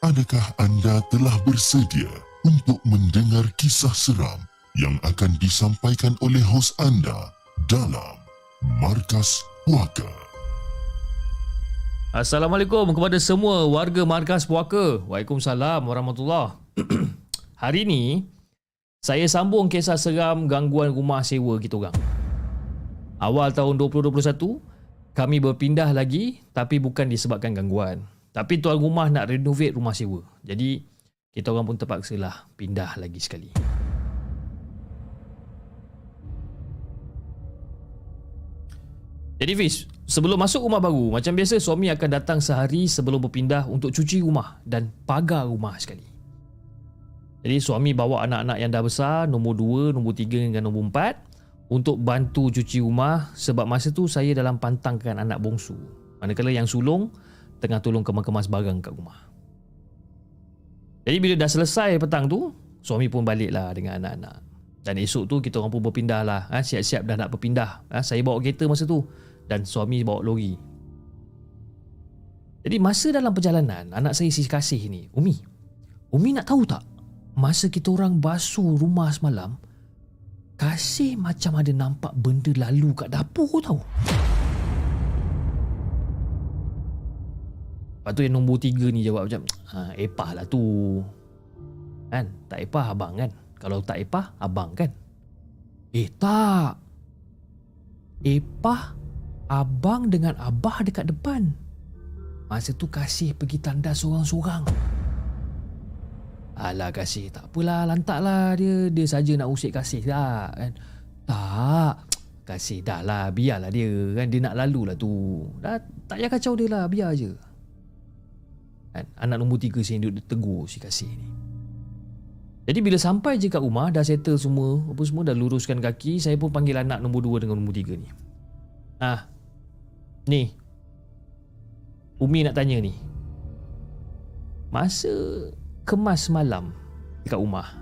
Adakah anda telah bersedia untuk mendengar kisah seram yang akan disampaikan oleh hos anda dalam Markas Puaka. Assalamualaikum kepada semua warga Markas Puaka. Waalaikumsalam warahmatullahi Hari ini, saya sambung kisah seram gangguan rumah sewa kita orang. Awal tahun 2021, kami berpindah lagi tapi bukan disebabkan gangguan. Tapi tuan rumah nak renovate rumah sewa. Jadi, kita orang pun terpaksa lah pindah lagi sekali. Jadi Fiz, sebelum masuk rumah baru, macam biasa suami akan datang sehari sebelum berpindah untuk cuci rumah dan pagar rumah sekali. Jadi suami bawa anak-anak yang dah besar, nombor 2, nombor 3 hingga nombor 4 untuk bantu cuci rumah sebab masa tu saya dalam pantangkan anak bongsu. Manakala yang sulung tengah tolong kemas-kemas barang kat rumah. Jadi bila dah selesai petang tu, suami pun baliklah dengan anak-anak. Dan esok tu kita orang pun berpindah lah. Ha, siap-siap dah nak berpindah. Ha, saya bawa kereta masa tu dan suami bawa lori. Jadi masa dalam perjalanan anak saya si kasih ni, Umi. Umi nak tahu tak? Masa kita orang basuh rumah semalam, kasih macam ada nampak benda lalu kat dapur tau. Lepas tu yang nombor tiga ni jawab macam ha, Epah lah tu Kan Tak epah abang kan Kalau tak epah abang kan Eh tak Epah abang dengan abah dekat depan. Masa tu Kasih pergi tanda seorang-seorang. Alah Kasih, tak apalah, lantaklah dia. Dia saja nak usik Kasih tak kan. Tak, Kasih dah lah, biarlah dia kan. Dia nak lalu lah tu. Dah, tak payah kacau dia lah, biar je. Kan? Anak nombor tiga saya duduk tegur si Kasih ni. Jadi bila sampai je kat rumah, dah settle semua, apa semua, dah luruskan kaki, saya pun panggil anak nombor dua dengan nombor tiga ni. Ah, Ni Umi nak tanya ni Masa kemas malam dekat rumah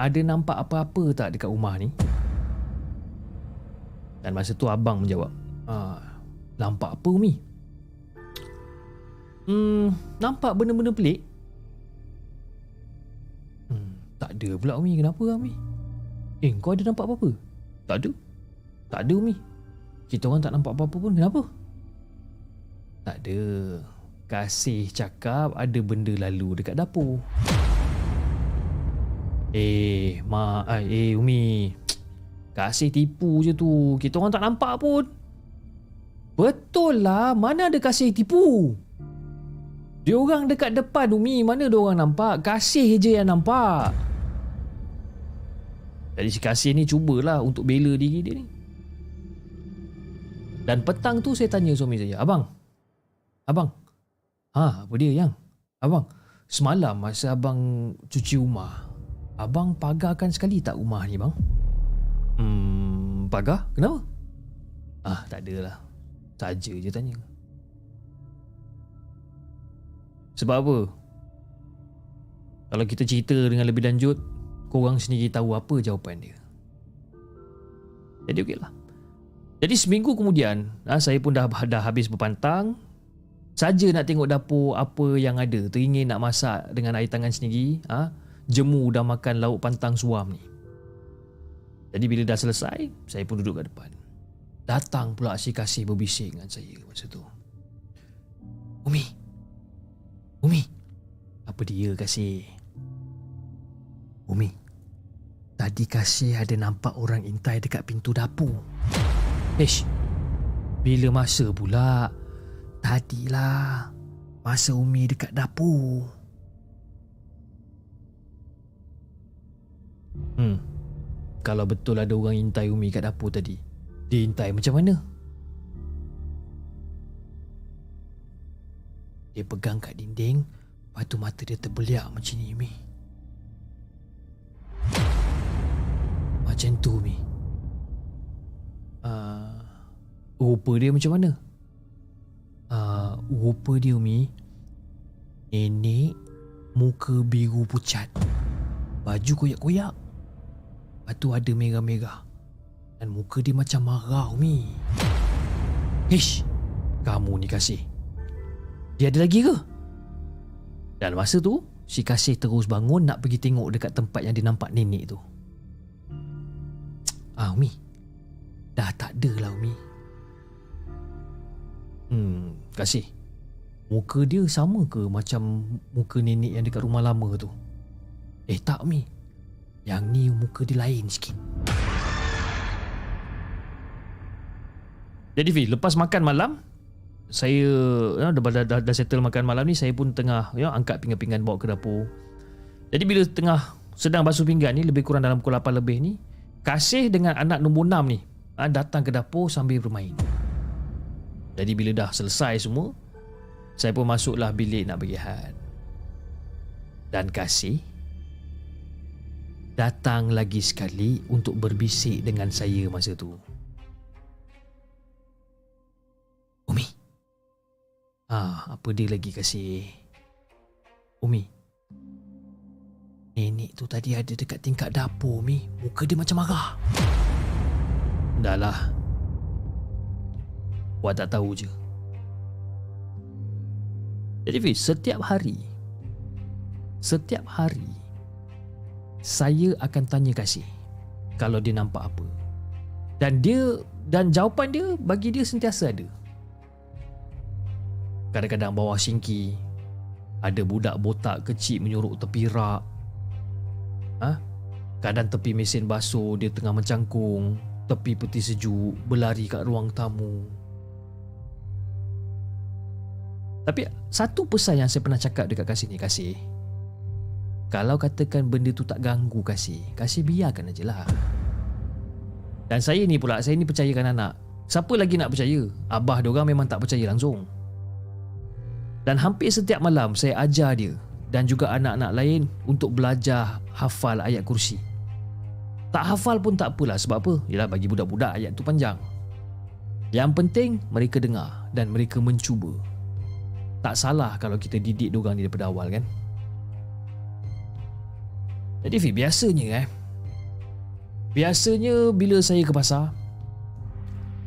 Ada nampak apa-apa tak dekat rumah ni? Dan masa tu abang menjawab ah, Nampak apa Umi? Hmm, nampak benda-benda pelik hmm, Tak ada pula Umi, kenapa Umi? Eh, kau ada nampak apa-apa? Tak ada Tak ada Umi kita orang tak nampak apa-apa pun Kenapa? Tak ada Kasih cakap ada benda lalu dekat dapur. Eh Ma Eh Umi. Kasih tipu je tu. Kita orang tak nampak pun. Betul lah Mana ada kasih tipu? Dia orang dekat depan Umi. Mana dia orang nampak? Kasih je yang nampak. Jadi si kasih ni cubalah Untuk bela diri dia ni dan petang tu saya tanya suami saya, "Abang. Abang. Ha, apa dia yang? Abang, semalam masa abang cuci rumah, abang pagarkan sekali tak rumah ni, bang?" Hmm, pagar? Kenapa? Ah, tak adalah. Saja je tanya. Sebab apa? Kalau kita cerita dengan lebih lanjut, korang sendiri tahu apa jawapan dia. Jadi okeylah. Jadi seminggu kemudian, ha, saya pun dah dah habis berpantang. Saja nak tengok dapur apa yang ada. Teringin nak masak dengan air tangan sendiri. Ha, jemu dah makan lauk pantang suam ni. Jadi bila dah selesai, saya pun duduk kat depan. Datang pula si kasih berbising dengan saya masa tu. Umi. Umi. Apa dia kasih? Umi. Tadi kasih ada nampak orang intai dekat pintu dapur. Ish. Bila masa pula? Tadilah. Masa Umi dekat dapur. Hmm. Kalau betul ada orang intai Umi kat dapur tadi, dia intai macam mana? Dia pegang kat dinding, lepas tu mata dia terbeliak macam ni, Umi. Macam tu, Umi. Uh, rupa dia macam mana? Uh, rupa dia, Umi. Nenek, muka biru pucat. Baju koyak-koyak. Lepas tu ada merah-merah. Dan muka dia macam marah, Umi. Hish, kamu ni kasih. Dia ada lagi ke? Dan masa tu, si kasih terus bangun nak pergi tengok dekat tempat yang dia nampak nenek tu. Ah, Umi. Dah tak ada lah, Umi. Hmm, kasih. Muka dia sama ke macam muka nenek yang dekat rumah lama tu? Eh, tak, Umi. Yang ni muka dia lain sikit. Jadi Fi, lepas makan malam, saya ya, dah, dah, dah, dah settle makan malam ni, saya pun tengah ya, angkat pinggan-pinggan bawa ke dapur. Jadi bila tengah sedang basuh pinggan ni, lebih kurang dalam pukul 8 lebih ni, Kasih dengan anak nombor 6 ni datang ke dapur sambil bermain. Jadi bila dah selesai semua, saya pun masuklah bilik nak berehat. Dan Kasih datang lagi sekali untuk berbisik dengan saya masa tu. Umi. Ah, apa dia lagi kasih? Umi. Nenek tu tadi ada dekat tingkat dapur, Mi. Muka dia macam marah. Dah lah. Buat tak tahu je. Jadi Fiz, setiap hari, setiap hari, saya akan tanya kasih kalau dia nampak apa. Dan dia, dan jawapan dia bagi dia sentiasa ada. Kadang-kadang bawah singki, ada budak botak kecil menyuruk tepi rak, ha? Kadang tepi mesin basuh dia tengah mencangkung Tepi peti sejuk Berlari kat ruang tamu. Tapi satu pesan yang saya pernah cakap dekat Kasih ni Kasih. Kalau katakan benda tu tak ganggu Kasih Kasih biarkan aje lah. Dan saya ni pula Saya ni percayakan anak. Siapa lagi nak percaya? Abah diorang memang tak percaya langsung. Dan hampir setiap malam Saya ajar dia dan juga anak-anak lain untuk belajar hafal ayat kursi. Tak hafal pun tak apalah sebab apa? Yalah bagi budak-budak ayat tu panjang. Yang penting mereka dengar dan mereka mencuba. Tak salah kalau kita didik diorang ni daripada awal kan? Jadi Fi, biasanya eh Biasanya bila saya ke pasar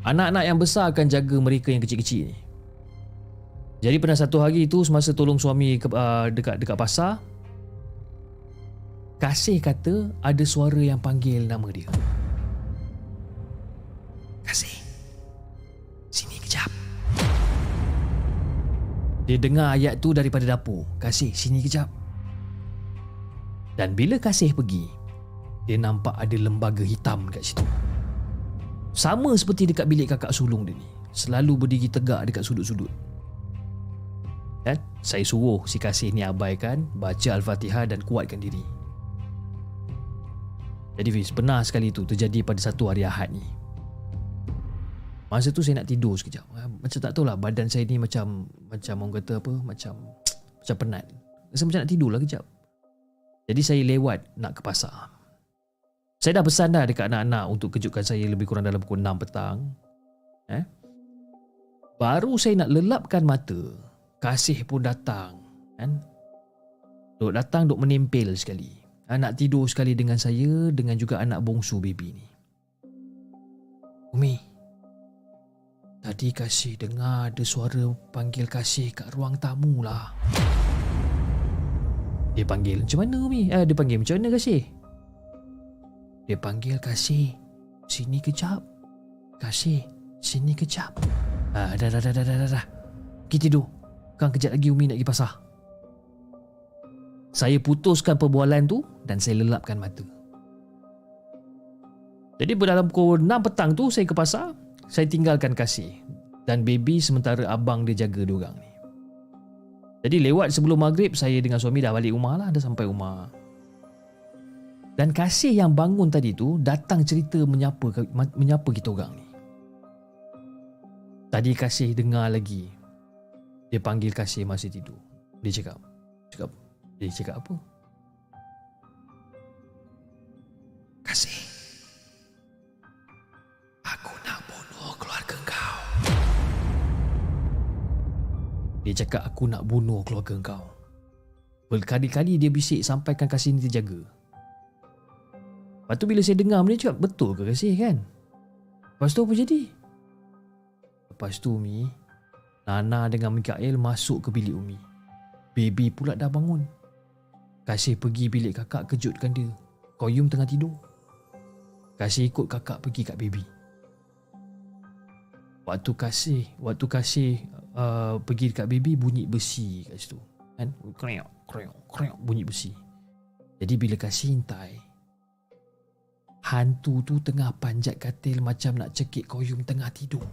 Anak-anak yang besar akan jaga mereka yang kecil-kecil ni jadi pernah satu hari itu semasa tolong suami ke, uh, dekat dekat pasar Kasih kata ada suara yang panggil nama dia. Kasih. Sini kejap. Dia dengar ayat tu daripada dapur. Kasih, sini kejap. Dan bila Kasih pergi, dia nampak ada lembaga hitam kat situ. Sama seperti dekat bilik kakak sulung dia ni. Selalu berdiri tegak dekat sudut-sudut kan saya suruh si kasih ni abaikan baca al-fatihah dan kuatkan diri jadi Fiz benar sekali tu terjadi pada satu hari Ahad ni. Masa tu saya nak tidur sekejap. Ah, macam tak tahulah badan saya ni macam macam orang kata apa macam macam penat. Rasa macam nak tidur lah kejap. Jadi saya lewat nak ke pasar. Saya dah pesan dah dekat anak-anak untuk kejutkan saya lebih kurang dalam pukul 6 petang. Eh? Baru saya nak lelapkan mata Kasih pun datang kan? Duk datang duk menempel sekali ah, nak tidur sekali dengan saya dengan juga anak bongsu baby ni. Umi, tadi kasih dengar ada suara panggil kasih kat ruang tamu lah. Dia panggil macam mana Umi? Eh, dia panggil macam mana kasih? Dia panggil kasih. Sini kejap. Kasih, sini kejap. Ah, dah, dah, dah, dah, dah, dah, dah. Pergi tidur. Kan kejap lagi Umi nak pergi pasar. Saya putuskan perbualan tu dan saya lelapkan mata. Jadi dalam pukul 6 petang tu saya ke pasar, saya tinggalkan kasih dan baby sementara abang dia jaga dia orang ni. Jadi lewat sebelum maghrib saya dengan suami dah balik rumah lah, dah sampai rumah. Dan kasih yang bangun tadi tu datang cerita menyapa menyapa kita orang ni. Tadi kasih dengar lagi. Dia panggil kasih masih tidur. Dia cakap, cakap, dia cakap apa? Kasih. Aku nak bunuh keluarga kau. Dia cakap aku nak bunuh keluarga kau. Berkali-kali dia bisik sampaikan kasih ni terjaga. Lepas tu bila saya dengar benda cakap betul ke kasih kan? Lepas tu apa jadi? Lepas tu Umi, Nana dengan Mikael masuk ke bilik Umi. Baby pula dah bangun. Kasih pergi bilik kakak kejutkan dia. Koyum tengah tidur. Kasih ikut kakak pergi kat baby. Waktu kasih, waktu kasih uh, pergi dekat baby bunyi besi kat situ. Kan? Kreok, kreok, kreok bunyi besi. Jadi bila kasih intai, hantu tu tengah panjat katil macam nak cekik koyum tengah tidur.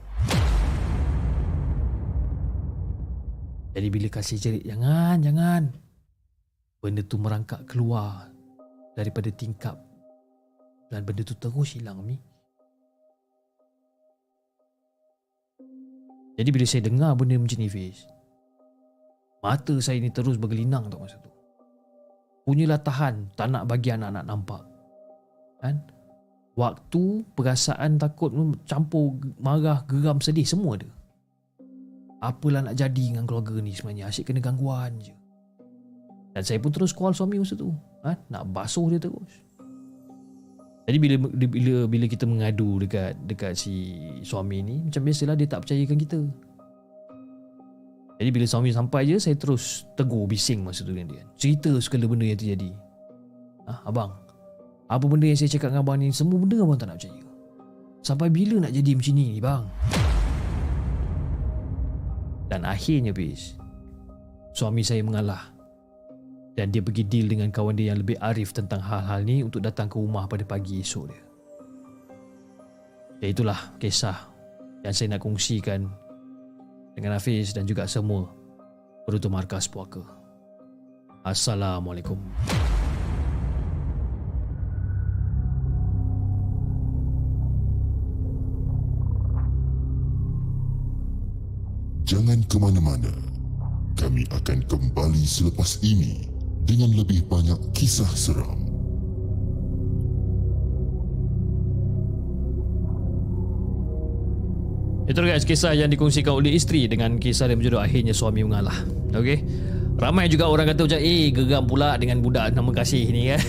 Jadi bila kasih jerit, jangan, jangan. Benda tu merangkak keluar daripada tingkap dan benda tu terus hilang Mi. Jadi bila saya dengar benda macam ni Fiz, mata saya ni terus bergelinang tak masa tu. Punyalah tahan, tak nak bagi anak-anak nampak. Kan? Waktu, perasaan takut, campur marah, geram, sedih, semua ada. Apalah nak jadi dengan keluarga ni sebenarnya, asyik kena gangguan je. Dan saya pun terus call suami masa tu. Ha? Nak basuh dia terus. Jadi bila bila bila kita mengadu dekat dekat si suami ni, macam biasalah dia tak percayakan kita. Jadi bila suami sampai je, saya terus tegur bising masa tu dengan dia. Cerita segala benda yang terjadi. Ha, abang. Apa benda yang saya cakap dengan abang ni, semua benda abang tak nak percaya. Sampai bila nak jadi macam ni, bang? Dan akhirnya, bis, suami saya mengalah dan dia pergi deal dengan kawan dia yang lebih arif tentang hal-hal ni untuk datang ke rumah pada pagi esok dia. Ya itulah kisah yang saya nak kongsikan dengan Hafiz dan juga semua Perutu Markas Puaka. Assalamualaikum. Jangan ke mana-mana. Kami akan kembali selepas ini dengan lebih banyak kisah seram. Itu guys kisah yang dikongsikan oleh isteri dengan kisah yang berjudul akhirnya suami mengalah. Okey. Ramai juga orang kata macam eh geram pula dengan budak nama kasih ni kan.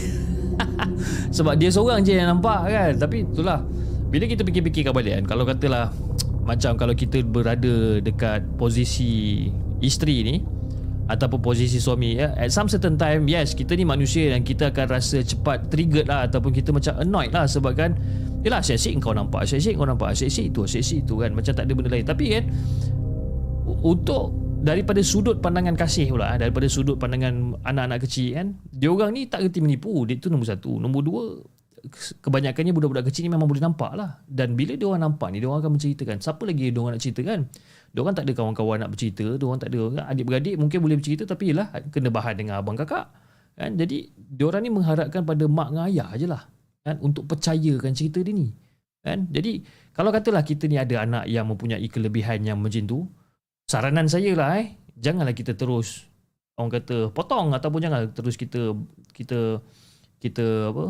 Sebab dia seorang je yang nampak kan. Tapi itulah bila kita fikir-fikir balik kan kalau katalah macam kalau kita berada dekat posisi isteri ni ataupun posisi suami ya. At some certain time yes kita ni manusia dan kita akan rasa cepat triggered lah ataupun kita macam annoyed lah sebab kan yalah asyik-asyik kau nampak asyik-asyik kau nampak asyik-asyik itu asyik-asyik itu kan. Macam tak ada benda lain. Tapi kan untuk daripada sudut pandangan kasih pula eh, daripada sudut pandangan anak-anak kecil kan dia orang ni tak kerti menipu. Dia tu nombor satu. Nombor dua kebanyakannya budak-budak kecil ni memang boleh nampak lah. Dan bila dia orang nampak ni dia orang akan menceritakan. Siapa lagi dia orang nak ceritakan dia tak ada kawan-kawan nak bercerita, dia tak ada adik-beradik mungkin boleh bercerita tapi ialah kena bahan dengan abang kakak. Kan? Jadi dia ni mengharapkan pada mak dengan ayah je lah kan untuk percayakan cerita dia ni. Kan? Jadi kalau katalah kita ni ada anak yang mempunyai kelebihan yang macam tu, saranan saya lah eh, janganlah kita terus orang kata potong ataupun jangan terus kita kita kita apa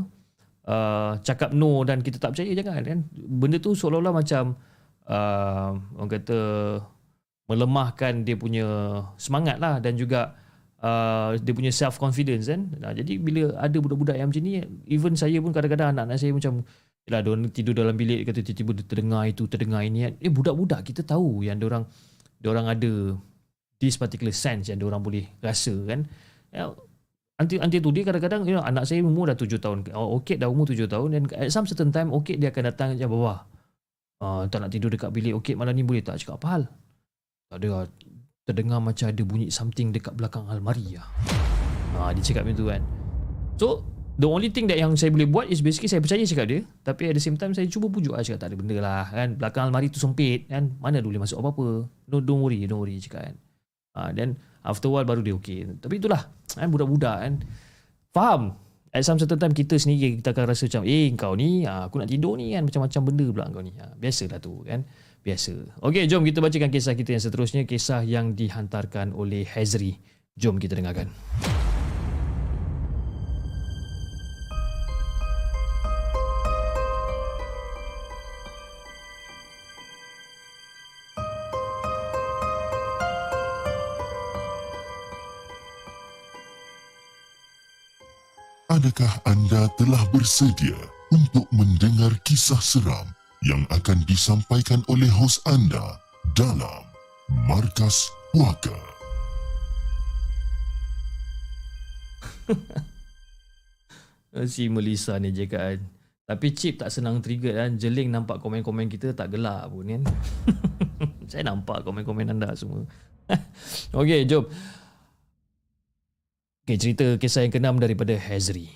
uh, cakap no dan kita tak percaya jangan kan. Benda tu seolah-olah macam uh, orang kata melemahkan dia punya semangat lah dan juga uh, dia punya self confidence kan. Nah, jadi bila ada budak-budak yang macam ni, even saya pun kadang-kadang anak-anak saya macam Yalah, dia tidur dalam bilik kata tiba-tiba terdengar itu, terdengar ini kan. Eh budak-budak kita tahu yang dia orang dia orang ada this particular sense yang dia orang boleh rasa kan. Ya, Nanti nanti tu dia kadang-kadang you know, anak saya umur dah tujuh tahun. Oh, okay dah umur tujuh tahun dan at some certain time okay dia akan datang je bawah. Uh, tak nak tidur dekat bilik. Okay malam ni boleh tak cakap apa hal? Tak ada terdengar macam ada bunyi something dekat belakang almari lah. Uh, dia cakap macam tu kan. So the only thing that yang saya boleh buat is basically saya percaya cakap dia. Tapi at the same time saya cuba pujuk lah cakap tak ada benda lah kan. Belakang almari tu sempit kan. Mana boleh masuk apa-apa. No don't worry don't worry cakap kan. Uh, then After a while baru dia okay. Tapi itulah kan budak-budak kan. Faham? At some certain time kita sendiri kita akan rasa macam eh kau ni ah, aku nak tidur ni kan macam-macam benda pula kau ni. Ha, biasalah tu kan. Biasa. Okay jom kita bacakan kisah kita yang seterusnya. Kisah yang dihantarkan oleh Hazri. Jom kita dengarkan. Adakah anda telah bersedia untuk mendengar kisah seram yang akan disampaikan oleh hos anda dalam Markas Puaka? si Melissa ni je kan. Tapi chip tak senang trigger kan. Jeling nampak komen-komen kita tak gelak pun kan. Saya nampak komen-komen anda semua. Okey, jom. Okay, cerita kisah yang keenam daripada Hazri.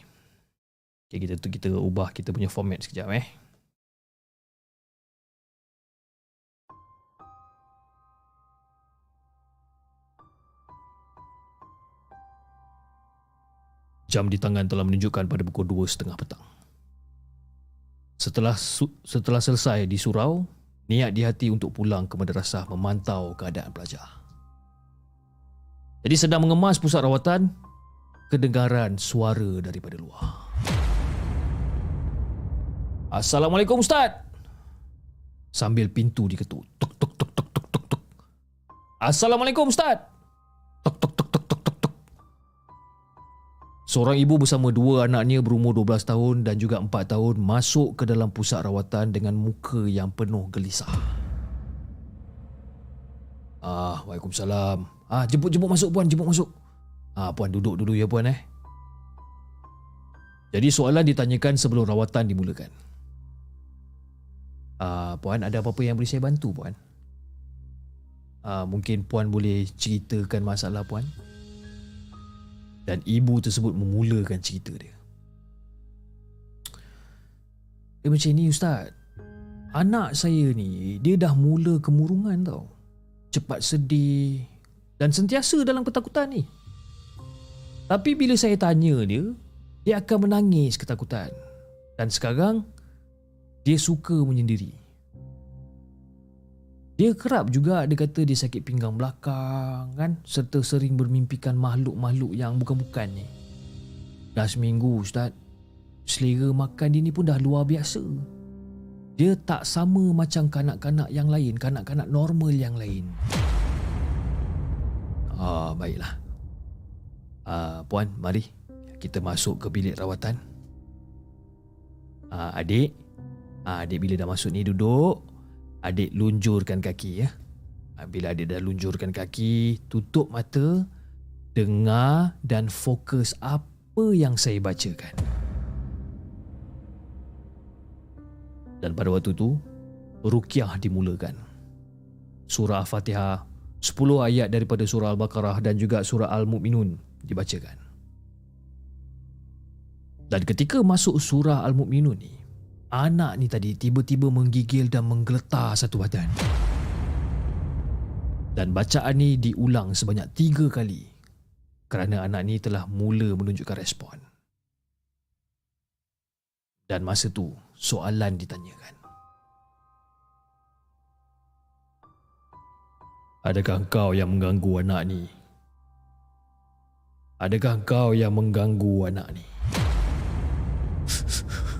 Okay, kita kita ubah kita punya format sekejap eh. Jam di tangan telah menunjukkan pada pukul dua setengah petang. Setelah setelah selesai di surau, niat di hati untuk pulang ke madrasah memantau keadaan pelajar. Jadi sedang mengemas pusat rawatan, kedengaran suara daripada luar. Assalamualaikum Ustaz. Sambil pintu diketuk. Tuk tuk tuk tuk tuk tuk. Assalamualaikum Ustaz. Tuk tuk. Seorang ibu bersama dua anaknya berumur 12 tahun dan juga 4 tahun masuk ke dalam pusat rawatan dengan muka yang penuh gelisah. Ah, Waalaikumsalam. Ah, jemput-jemput masuk puan, jemput masuk. Ha, puan duduk dulu ya puan eh. Jadi soalan ditanyakan sebelum rawatan dimulakan. Uh, puan ada apa-apa yang boleh saya bantu puan? Uh, mungkin puan boleh ceritakan masalah puan? Dan ibu tersebut memulakan cerita dia. Eh macam ni ustaz. Anak saya ni dia dah mula kemurungan tau. Cepat sedih dan sentiasa dalam ketakutan ni. Tapi bila saya tanya dia, dia akan menangis ketakutan. Dan sekarang, dia suka menyendiri. Dia kerap juga dia kata dia sakit pinggang belakang kan serta sering bermimpikan makhluk-makhluk yang bukan-bukan ni. Dah seminggu Ustaz, selera makan dia ni pun dah luar biasa. Dia tak sama macam kanak-kanak yang lain, kanak-kanak normal yang lain. Ah, baiklah. Uh, puan, mari kita masuk ke bilik rawatan. Uh, adik, uh, adik bila dah masuk ni duduk, adik lunjurkan kaki ya. Uh, bila adik dah lunjurkan kaki, tutup mata, dengar dan fokus apa yang saya bacakan. Dan pada waktu tu, rukyah dimulakan. Surah Al-Fatihah, 10 ayat daripada surah Al-Baqarah dan juga surah Al-Mu'minun dibacakan. Dan ketika masuk surah Al-Mu'minun ni, anak ni tadi tiba-tiba menggigil dan menggeletar satu badan. Dan bacaan ni diulang sebanyak tiga kali kerana anak ni telah mula menunjukkan respon. Dan masa tu, soalan ditanyakan. Adakah kau yang mengganggu anak ni? Adakah kau yang mengganggu anak ni?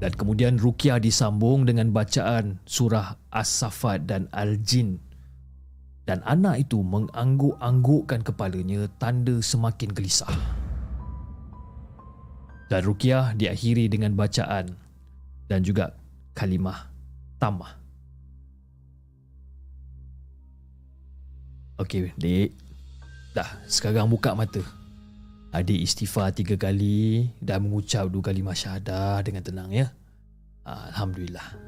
Dan kemudian Rukiah disambung dengan bacaan surah As-Safat dan Al-Jin. Dan anak itu mengangguk-anggukkan kepalanya tanda semakin gelisah. Dan Rukiah diakhiri dengan bacaan dan juga kalimah tamah. Okey, dek. Dah, sekarang buka mata. Adik istighfar tiga kali dan mengucap dua kali masyahadah dengan tenang ya. Alhamdulillah.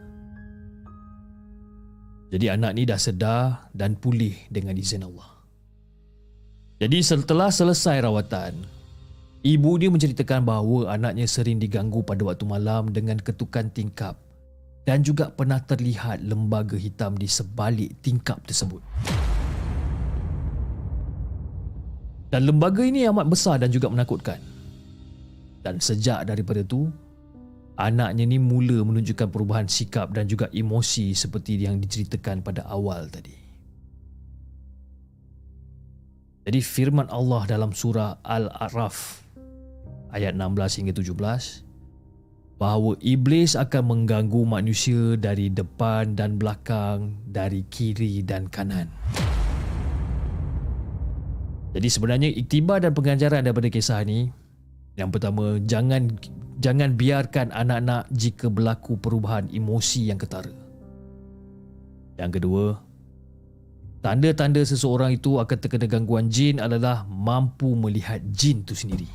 Jadi anak ni dah sedar dan pulih dengan izin Allah. Jadi setelah selesai rawatan, ibu dia menceritakan bahawa anaknya sering diganggu pada waktu malam dengan ketukan tingkap dan juga pernah terlihat lembaga hitam di sebalik tingkap tersebut. Dan lembaga ini amat besar dan juga menakutkan. Dan sejak daripada itu, anaknya ni mula menunjukkan perubahan sikap dan juga emosi seperti yang diceritakan pada awal tadi. Jadi firman Allah dalam surah Al-A'raf ayat 16 hingga 17 bahawa iblis akan mengganggu manusia dari depan dan belakang, dari kiri dan kanan. Jadi sebenarnya iktibar dan pengajaran daripada kisah ini yang pertama jangan jangan biarkan anak-anak jika berlaku perubahan emosi yang ketara. Yang kedua, tanda-tanda seseorang itu akan terkena gangguan jin adalah mampu melihat jin itu sendiri.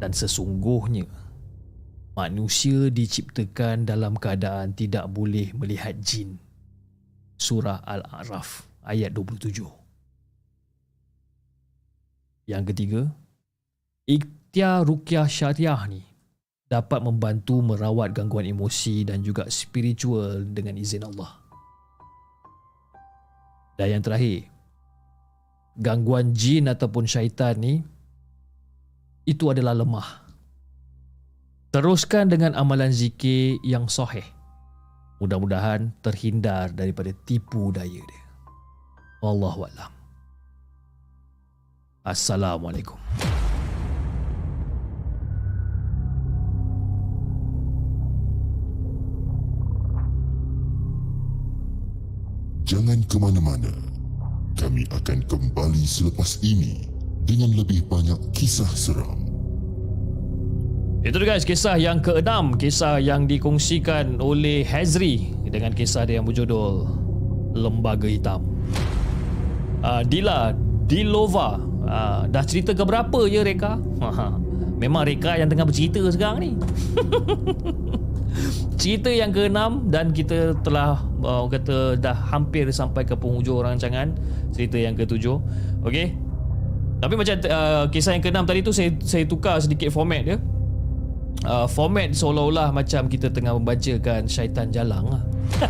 Dan sesungguhnya manusia diciptakan dalam keadaan tidak boleh melihat jin. Surah Al-A'raf ayat 27. Yang ketiga, ikhtiar rukyah syariah ni dapat membantu merawat gangguan emosi dan juga spiritual dengan izin Allah. Dan yang terakhir, gangguan jin ataupun syaitan ni itu adalah lemah. Teruskan dengan amalan zikir yang sahih. Mudah-mudahan terhindar daripada tipu daya dia. Wallahualam. Assalamualaikum. Jangan ke mana-mana. Kami akan kembali selepas ini dengan lebih banyak kisah seram. Itu dia guys, kisah yang keenam, kisah yang dikongsikan oleh Hazri dengan kisah dia yang berjudul Lembaga Hitam. Uh, Dila, Dilova Ha, dah cerita ke berapa je Reka? Ha, memang Reka yang tengah bercerita sekarang ni. cerita yang keenam dan kita telah uh, kata dah hampir sampai ke penghujung rancangan cerita yang ketujuh. Okey. Tapi macam uh, kisah yang keenam tadi tu saya saya tukar sedikit format dia. Uh, format seolah-olah macam kita tengah membacakan syaitan jalang lah.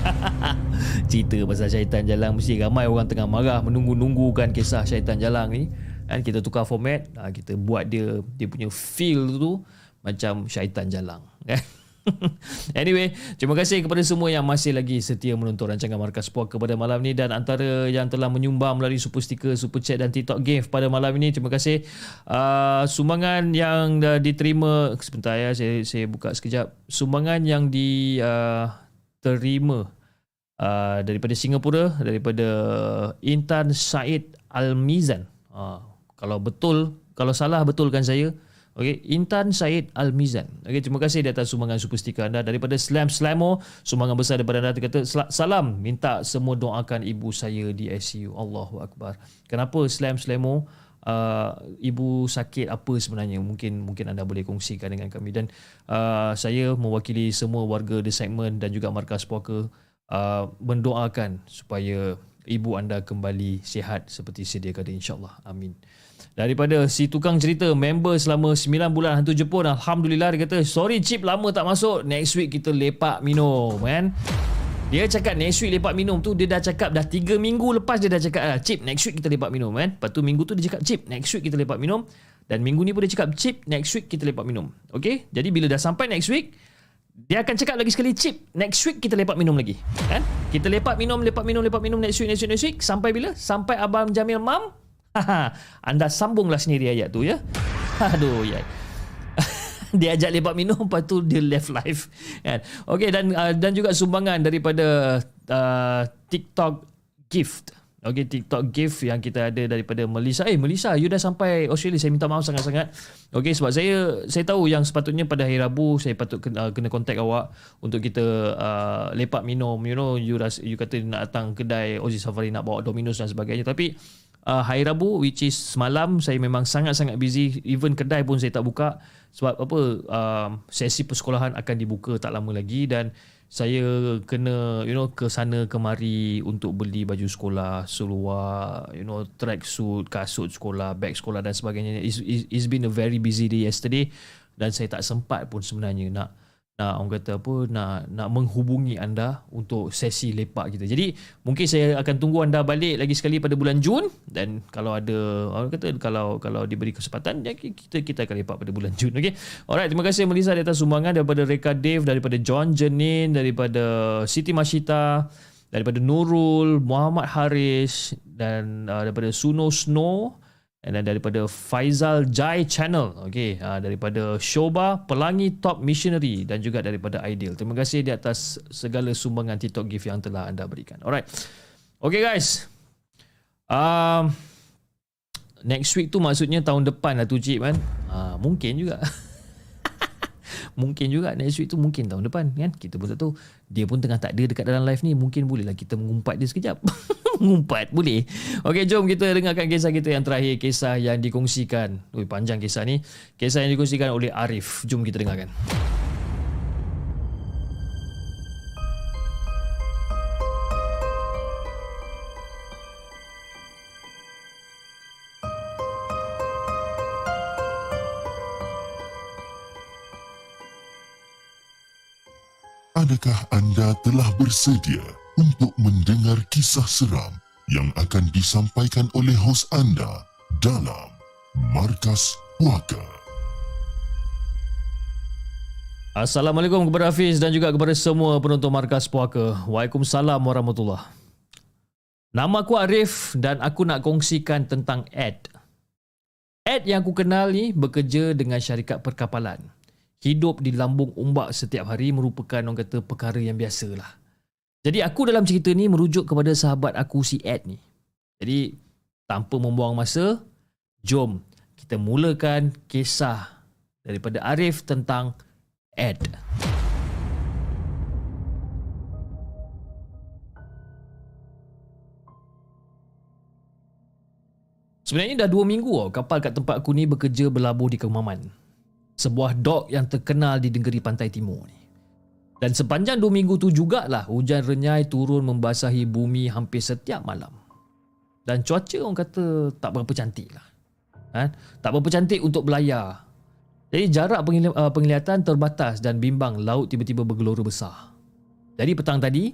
cerita pasal syaitan jalang mesti ramai orang tengah marah menunggu-nunggukan kisah syaitan jalang ni kan kita tukar format ha, kita buat dia dia punya feel tu macam syaitan jalang kan anyway, terima kasih kepada semua yang masih lagi setia menonton rancangan Markas Puak kepada malam ni dan antara yang telah menyumbang melalui super sticker, super chat dan TikTok game pada malam ini. Terima kasih. Uh, sumbangan yang uh, diterima sebentar ya, saya saya buka sekejap. Sumbangan yang diterima uh, uh, daripada Singapura daripada Intan Said Al-Mizan. Uh, kalau betul, kalau salah betulkan saya. Okey, Intan Said Al-Mizan. Okey, terima kasih di atas sumbangan super stiker anda daripada Slam Slamo. Sumbangan besar daripada anda kata salam minta semua doakan ibu saya di ICU. Allahu akbar. Kenapa Slam Slamo uh, ibu sakit apa sebenarnya? Mungkin mungkin anda boleh kongsikan dengan kami dan uh, saya mewakili semua warga The Segment dan juga markas puaka uh, mendoakan supaya ibu anda kembali sihat seperti sedia kala insya-Allah. Amin daripada si tukang cerita member selama 9 bulan hantu Jepun Alhamdulillah dia kata sorry chip lama tak masuk next week kita lepak minum kan dia cakap next week lepak minum tu dia dah cakap dah 3 minggu lepas dia dah cakap ah, chip next week kita lepak minum kan lepas tu minggu tu dia cakap chip next week kita lepak minum Dan minggu ni pun dia cakap chip, next week kita lepak minum. Okay? Jadi bila dah sampai next week, dia akan cakap lagi sekali chip, next week kita lepak minum lagi. Kan? Kita lepak minum, lepak minum, lepak minum next week, next week, next week. Sampai bila? Sampai Abang Jamil Mam. Anda sambunglah sendiri ayat tu ya. Aduh, ya. dia ajak lepak minum lepas tu dia left live kan okey dan uh, dan juga sumbangan daripada uh, TikTok gift Okey TikTok gift yang kita ada daripada Melissa. Eh Melissa, you dah sampai Australia. Saya minta maaf sangat-sangat. Okey sebab saya saya tahu yang sepatutnya pada hari Rabu saya patut kena, kena contact awak untuk kita uh, lepak minum. You know, you ras, you kata nak datang kedai Aussie Safari nak bawa Domino's dan sebagainya. Tapi uh, hari Rabu which is semalam saya memang sangat-sangat busy. Even kedai pun saya tak buka sebab apa uh, sesi persekolahan akan dibuka tak lama lagi dan saya kena you know ke sana kemari untuk beli baju sekolah, seluar, you know track suit, kasut sekolah, beg sekolah dan sebagainya. It's, it's been a very busy day yesterday dan saya tak sempat pun sebenarnya nak nak orang kata apa nak nak menghubungi anda untuk sesi lepak kita. Jadi mungkin saya akan tunggu anda balik lagi sekali pada bulan Jun dan kalau ada orang kata kalau kalau diberi kesempatan ya kita kita akan lepak pada bulan Jun okey. Alright terima kasih Melissa di atas sumbangan daripada Reka Dave daripada John Jenin daripada Siti Mashita daripada Nurul Muhammad Haris dan uh, daripada Suno Snow And then daripada Faizal Jai Channel okay, uh, Daripada Shoba Pelangi Top Missionary Dan juga daripada Ideal. Terima kasih di atas segala sumbangan TikTok gift yang telah anda berikan. Alright. Okay guys. Um, Next week tu maksudnya tahun depan lah tu Cip kan? Uh, Mungkin juga. Mungkin juga next week tu mungkin tahun depan kan? Kita pun tak tahu dia pun tengah tak ada dekat dalam live ni mungkin bolehlah kita mengumpat dia sekejap. Mengumpat boleh. Okey jom kita dengarkan kisah kita yang terakhir kisah yang dikongsikan. Ui, panjang kisah ni. Kisah yang dikongsikan oleh Arif. Jom kita dengarkan Adakah anda telah bersedia untuk mendengar kisah seram yang akan disampaikan oleh hos anda dalam Markas Puaka? Assalamualaikum kepada Hafiz dan juga kepada semua penonton Markas Puaka. Waalaikumsalam warahmatullahi Nama aku Arif dan aku nak kongsikan tentang Ed. Ed yang aku kenal ni bekerja dengan syarikat perkapalan hidup di lambung ombak setiap hari merupakan orang kata perkara yang biasa lah. Jadi aku dalam cerita ni merujuk kepada sahabat aku si Ed ni. Jadi tanpa membuang masa, jom kita mulakan kisah daripada Arif tentang Ed. Sebenarnya dah dua minggu kapal kat tempat aku ni bekerja berlabuh di Kemaman sebuah dok yang terkenal di negeri pantai timur ni. Dan sepanjang dua minggu tu jugalah hujan renyai turun membasahi bumi hampir setiap malam. Dan cuaca orang kata tak berapa cantik lah. Ha? Tak berapa cantik untuk belayar. Jadi jarak uh, penglihatan terbatas dan bimbang laut tiba-tiba bergelora besar. Jadi petang tadi,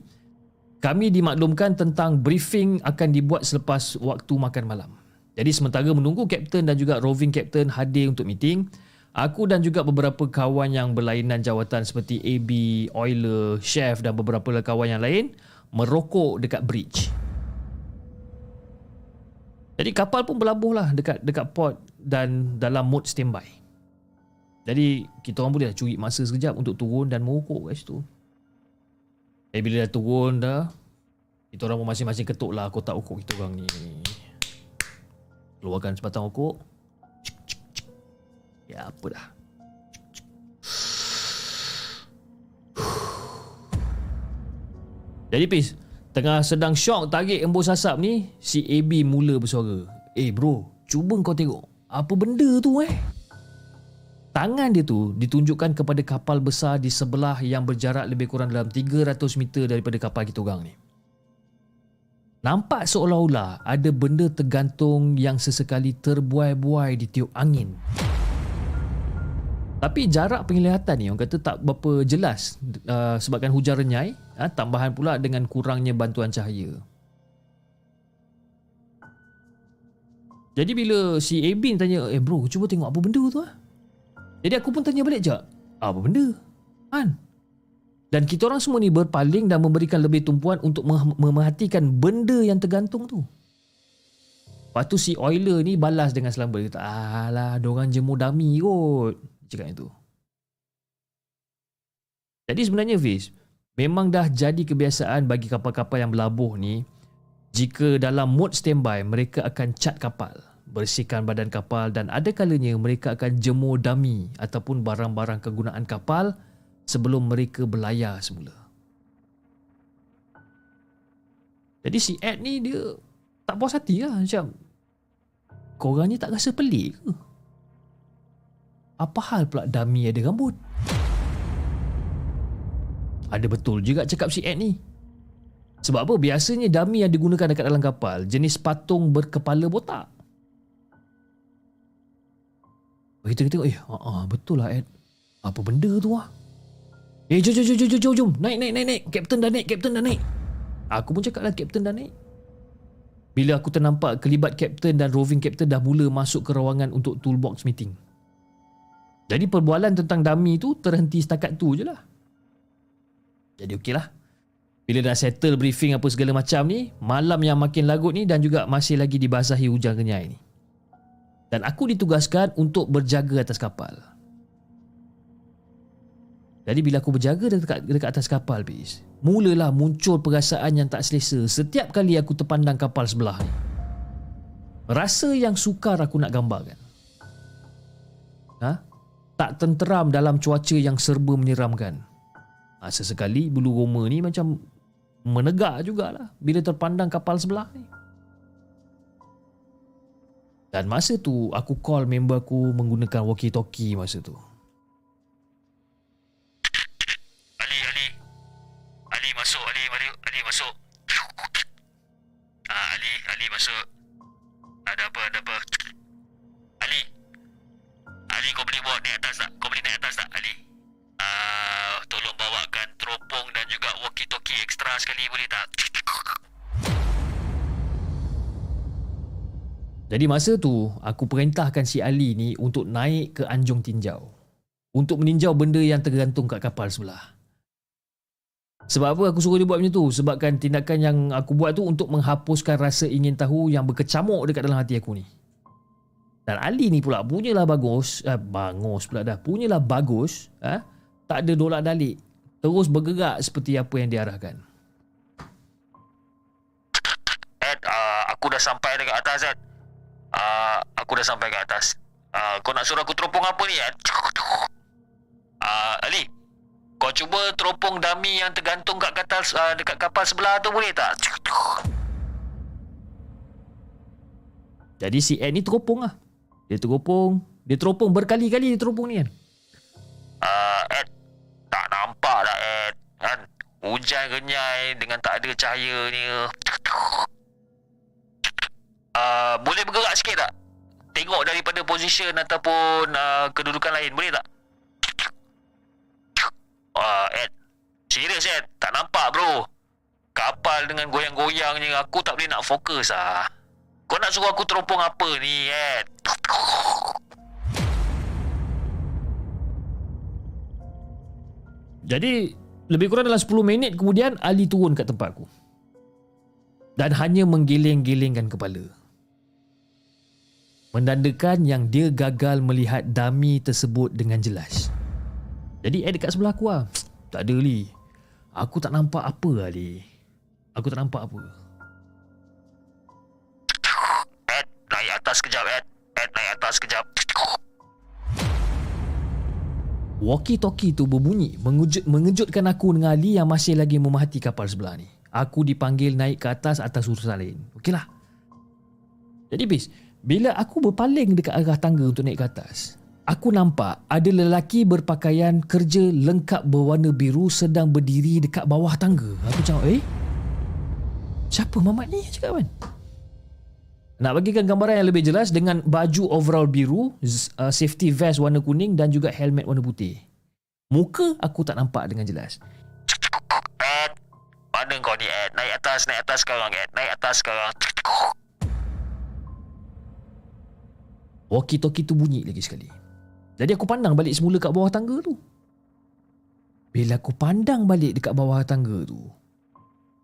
kami dimaklumkan tentang briefing akan dibuat selepas waktu makan malam. Jadi sementara menunggu kapten dan juga roving kapten hadir untuk meeting, Aku dan juga beberapa kawan yang berlainan jawatan seperti AB, Euler, Chef dan beberapa kawan yang lain merokok dekat bridge. Jadi kapal pun berlabuh lah dekat dekat port dan dalam mood standby. Jadi kita orang boleh curi masa sekejap untuk turun dan merokok kat situ. Eh bila dah turun dah, kita orang pun masing-masing ketuk lah kotak rokok kita orang ni. Keluarkan sebatang rokok. Ya apa dah Jadi Pis Tengah sedang syok tarik embus asap ni Si AB mula bersuara Eh bro Cuba kau tengok Apa benda tu eh Tangan dia tu ditunjukkan kepada kapal besar di sebelah yang berjarak lebih kurang dalam 300 meter daripada kapal kita orang ni. Nampak seolah-olah ada benda tergantung yang sesekali terbuai-buai di tiup angin. Tapi jarak penglihatan ni orang kata tak berapa jelas uh, sebabkan hujan renyai, uh, tambahan pula dengan kurangnya bantuan cahaya. Jadi bila si Abin tanya, eh bro cuba tengok apa benda tu lah. Jadi aku pun tanya balik je, apa benda? Kan? Dan kita orang semua ni berpaling dan memberikan lebih tumpuan untuk mem- memerhatikan benda yang tergantung tu. Lepas tu si Euler ni balas dengan selamba. Dia kata, alah, diorang jemur dummy kot. Cakap itu. Jadi sebenarnya Fiz, memang dah jadi kebiasaan bagi kapal-kapal yang berlabuh ni jika dalam mode standby mereka akan cat kapal, bersihkan badan kapal dan ada kalanya mereka akan jemur dummy ataupun barang-barang kegunaan kapal sebelum mereka berlayar semula. Jadi si Ed ni dia tak puas hati lah macam korang ni tak rasa pelik ke? Apa hal pula dummy ada rambut? Ada betul juga cakap si Ed ni. Sebab apa? Biasanya dummy yang digunakan dekat dalam kapal jenis patung berkepala botak. Kita tengok, eh, uh, uh, betul lah Ed. Apa benda tu lah? Eh, jom, jom, jom, jom, jom, jom. Naik, naik, naik, naik. Kapten dah naik, kapten dah naik. Aku pun cakap lah, kapten dah naik. Bila aku ternampak kelibat kapten dan roving kapten dah mula masuk ke ruangan untuk toolbox meeting. Jadi perbualan tentang dummy tu terhenti setakat tu je lah. Jadi okey lah. Bila dah settle briefing apa segala macam ni, malam yang makin lagut ni dan juga masih lagi dibasahi hujan kenyai ni. Dan aku ditugaskan untuk berjaga atas kapal. Jadi bila aku berjaga dekat, dekat atas kapal, bis, mulalah muncul perasaan yang tak selesa setiap kali aku terpandang kapal sebelah ni. Rasa yang sukar aku nak gambarkan. Ha? Tak tenteram dalam cuaca yang serba menyeramkan. Ha, sesekali bulu roma ni macam menegak jugalah bila terpandang kapal sebelah ni. Dan masa tu aku call member aku menggunakan walkie-talkie masa tu. Ali, Ali. Ali masuk, Ali, Ali, Ali masuk. Ah, Ali, Ali masuk. Naik atas tak? Kau boleh naik atas tak, Ali? Ah, tolong bawakan teropong dan juga walkie-talkie ekstra sekali boleh tak? Jadi masa tu aku perintahkan si Ali ni untuk naik ke anjung tinjau. Untuk meninjau benda yang tergantung kat kapal sebelah. Sebab apa aku suruh dia buat macam tu? Sebabkan tindakan yang aku buat tu untuk menghapuskan rasa ingin tahu yang berkecamuk dekat dalam hati aku ni. Dan Ali ni pula punyalah bagus, eh, bagus pula dah. Punyalah bagus, eh, tak ada dolak dalik. Terus bergerak seperti apa yang diarahkan. Ed, uh, aku dah sampai dekat atas, Ed. Uh, aku dah sampai ke atas. Uh, kau nak suruh aku teropong apa ni, Ed? Uh, Ali, kau cuba teropong dummy yang tergantung kat kapal, uh, dekat kapal sebelah tu boleh tak? Jadi si Ed ni teropong lah. Dia teropong. Dia teropong berkali-kali dia teropong ni kan. Uh, Ed, tak nampak dah, Ed. Kan? Hujan kenyai dengan tak ada cahaya ni. Uh, boleh bergerak sikit tak? Tengok daripada position ataupun uh, kedudukan lain. Boleh tak? Uh, Ed, serius Ed. Tak nampak bro. Kapal dengan goyang-goyangnya aku tak boleh nak fokus ah. Kau nak suruh aku teropong apa ni, Ed? Jadi lebih kurang dalam 10 minit kemudian Ali turun kat tempat aku. Dan hanya menggeleng-gelengkan kepala. Menandakan yang dia gagal melihat dummy tersebut dengan jelas. Jadi Ed dekat sebelah aku lah. Tak ada Li. Aku tak nampak apa Ali. Aku tak nampak apa. Atas kejap, Ed. Ed, naik atas kejap. Walkie-talkie tu berbunyi mengejut, mengejutkan aku dengan Ali yang masih lagi memerhati kapal sebelah ni. Aku dipanggil naik ke atas atas urusan lain. Okeylah. Jadi bis, bila aku berpaling dekat arah tangga untuk naik ke atas, aku nampak ada lelaki berpakaian kerja lengkap berwarna biru sedang berdiri dekat bawah tangga. Aku cakap, eh? Siapa mamat ni? Cakap kan? Nak bagikan gambaran yang lebih jelas dengan baju overall biru, uh, safety vest warna kuning dan juga helmet warna putih. Muka aku tak nampak dengan jelas. Ed, mana kau ni, Ed? Naik atas, naik atas sekarang, Ed. Naik atas sekarang. Walkie-talkie tu bunyi lagi sekali. Jadi aku pandang balik semula kat bawah tangga tu. Bila aku pandang balik dekat bawah tangga tu,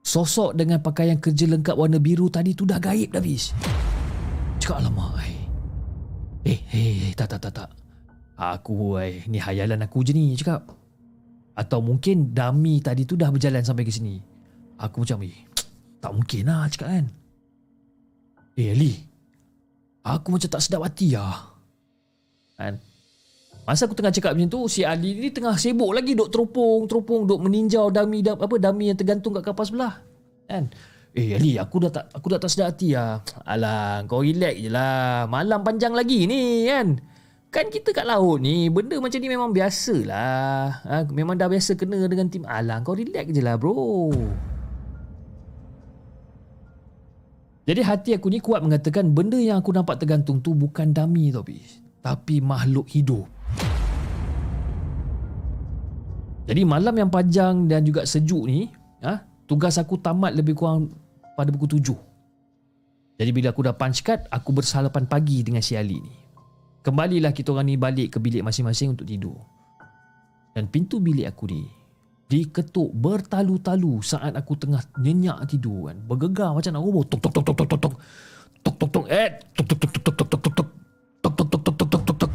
sosok dengan pakaian kerja lengkap warna biru tadi tu dah gaib dah habis. Cakap alamak. Eh, eh, eh, tak, tak, tak, tak. Aku, ai, ni hayalan aku je ni, cakap. Atau mungkin dummy tadi tu dah berjalan sampai ke sini. Aku macam, eh, tak mungkin lah, cakap kan. Eh, Ali. Aku macam tak sedap hati lah. Kan? Masa aku tengah cakap macam tu, si Ali ni tengah sibuk lagi duk teropong-teropong, duk meninjau dami apa dami yang tergantung kat kapal sebelah. Kan? Eh Ali, aku dah tak aku dah tak sedar hati lah. Alah, kau relax je lah. Malam panjang lagi ni kan. Kan kita kat laut ni, benda macam ni memang biasa lah. Ha, memang dah biasa kena dengan tim. Alah, kau relax je lah bro. Jadi hati aku ni kuat mengatakan benda yang aku nampak tergantung tu bukan dummy tau bis. Tapi makhluk hidup. Jadi malam yang panjang dan juga sejuk ni, ha, tugas aku tamat lebih kurang pada pukul tujuh. Jadi bila aku dah punch card, aku bersalapan pagi dengan si Ali ni. Kembalilah kita orang ni balik ke bilik masing-masing untuk tidur. Dan pintu bilik aku ni diketuk bertalu-talu saat aku tengah nyenyak tidur kan. Bergegar macam nak roboh. Tok tok tok tok tok tok tok. Tok tok tok eh tok tok tok tok tok tok tok tok. Tok tok tok tok tok tok tok.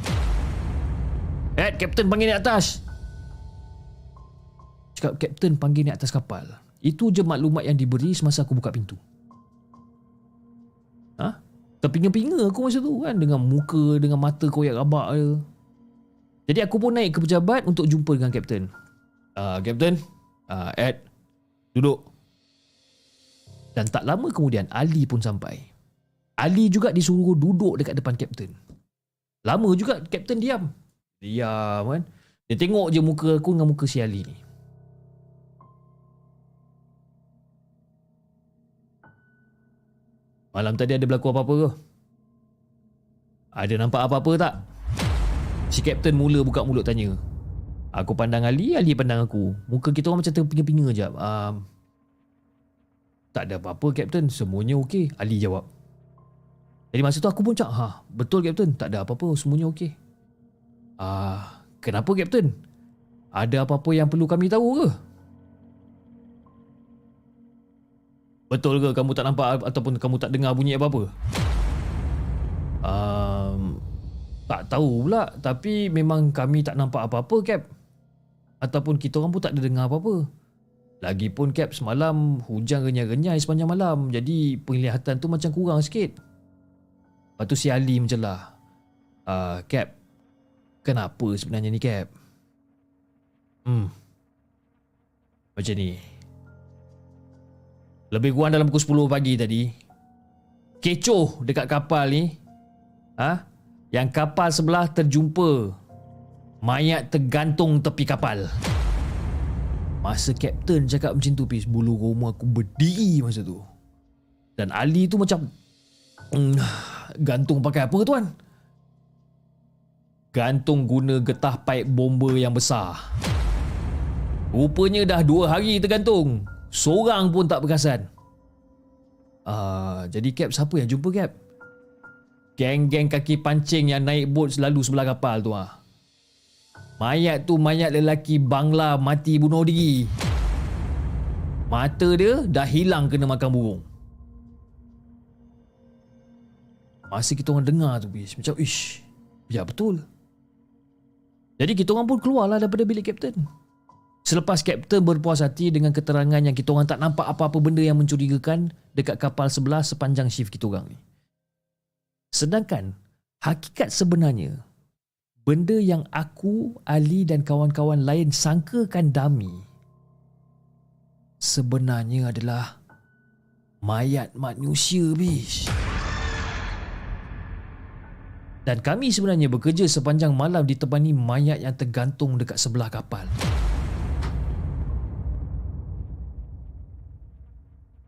Eh, Kapten panggil ni atas. Cakap Kapten panggil ni atas kapal. Itu je maklumat yang diberi semasa aku buka pintu. Ha? Terpinga-pinga aku masa tu kan dengan muka, dengan mata koyak rabak je. Jadi aku pun naik ke pejabat untuk jumpa dengan Kapten. Uh, Kapten, uh, Ed, duduk. Dan tak lama kemudian Ali pun sampai. Ali juga disuruh duduk dekat depan Kapten. Lama juga Kapten diam. Diam kan. Dia tengok je muka aku dengan muka si Ali ni. Malam tadi ada berlaku apa-apa ke? Ada nampak apa-apa tak? Si Kapten mula buka mulut tanya. Aku pandang Ali, Ali pandang aku. Muka kita orang macam terpinga-pinga je. Um, tak ada apa-apa Kapten, semuanya okey. Ali jawab. Jadi masa tu aku pun cak, ha, betul Kapten, tak ada apa-apa, semuanya okey. Ah, uh, kenapa Kapten? Ada apa-apa yang perlu kami tahu ke? Betul ke kamu tak nampak ataupun kamu tak dengar bunyi apa-apa? Um, tak tahu pula tapi memang kami tak nampak apa-apa Cap. Ataupun kita orang pun tak ada dengar apa-apa. Lagipun Cap semalam hujan renyai-renyai sepanjang malam jadi penglihatan tu macam kurang sikit. Lepas tu si Ali mencelah. Uh, Cap, kenapa sebenarnya ni Cap? Hmm. Macam ni. Lebih kurang dalam pukul 10 pagi tadi Kecoh dekat kapal ni ha? Yang kapal sebelah terjumpa Mayat tergantung tepi kapal Masa kapten cakap macam tu Pis Bulu roma aku berdiri masa tu Dan Ali tu macam mm, Gantung pakai apa tuan? Gantung guna getah paip bomba yang besar Rupanya dah dua hari tergantung Seorang pun tak berkesan. Uh, jadi Cap siapa yang jumpa Cap? Geng-geng kaki pancing yang naik bot selalu sebelah kapal tu ah. Mayat tu mayat lelaki Bangla mati bunuh diri. Mata dia dah hilang kena makan burung. Masa kita orang dengar tu bis macam ish. Ya betul. Jadi kita orang pun keluarlah daripada bilik kapten. Selepas kapten berpuas hati dengan keterangan yang kita orang tak nampak apa-apa benda yang mencurigakan dekat kapal sebelah sepanjang shift kita orang ni. Sedangkan hakikat sebenarnya benda yang aku, Ali dan kawan-kawan lain sangkakan dami sebenarnya adalah mayat manusia bis. Dan kami sebenarnya bekerja sepanjang malam ditebani mayat yang tergantung dekat sebelah kapal.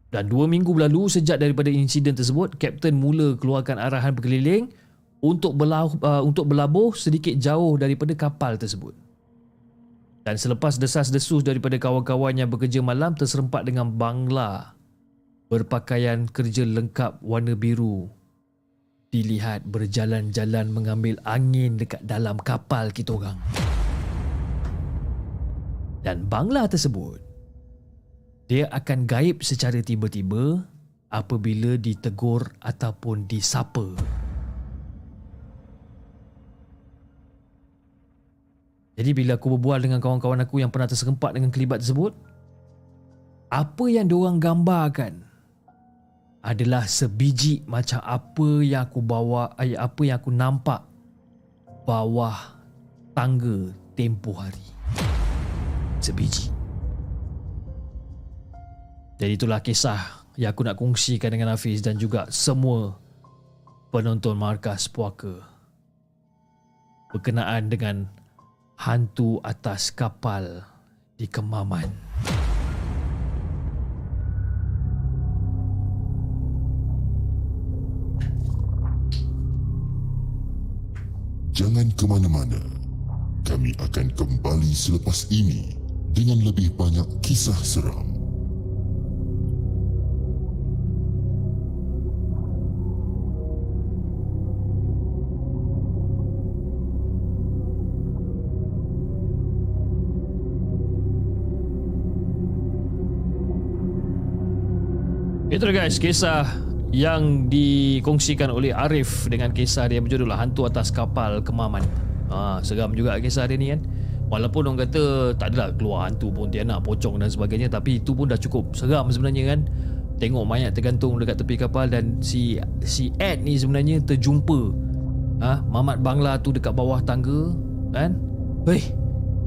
Dan dua minggu berlalu sejak daripada insiden tersebut, Kapten mula keluarkan arahan berkeliling untuk berlabuh, uh, untuk berlabuh sedikit jauh daripada kapal tersebut. Dan selepas desas-desus daripada kawan-kawan yang bekerja malam terserempak dengan bangla berpakaian kerja lengkap warna biru dilihat berjalan-jalan mengambil angin dekat dalam kapal kita orang. Dan bangla tersebut dia akan gaib secara tiba-tiba apabila ditegur ataupun disapa. Jadi bila aku berbual dengan kawan-kawan aku yang pernah terserempak dengan kelibat tersebut, apa yang diorang gambarkan adalah sebiji macam apa yang aku bawa ay, apa yang aku nampak bawah tangga tempoh hari sebiji jadi itulah kisah yang aku nak kongsikan dengan Hafiz dan juga semua penonton markas puaka berkenaan dengan hantu atas kapal di Kemaman. Jangan ke mana-mana. Kami akan kembali selepas ini dengan lebih banyak kisah seram. Itu guys kisah yang dikongsikan oleh Arif dengan kisah dia berjudul Hantu Atas Kapal Kemaman. Ha, seram juga kisah dia ni kan. Walaupun orang kata tak adalah keluar hantu pun dia nak pocong dan sebagainya tapi itu pun dah cukup seram sebenarnya kan. Tengok mayat tergantung dekat tepi kapal dan si si Ed ni sebenarnya terjumpa ha, Mamat Bangla tu dekat bawah tangga kan. Hei,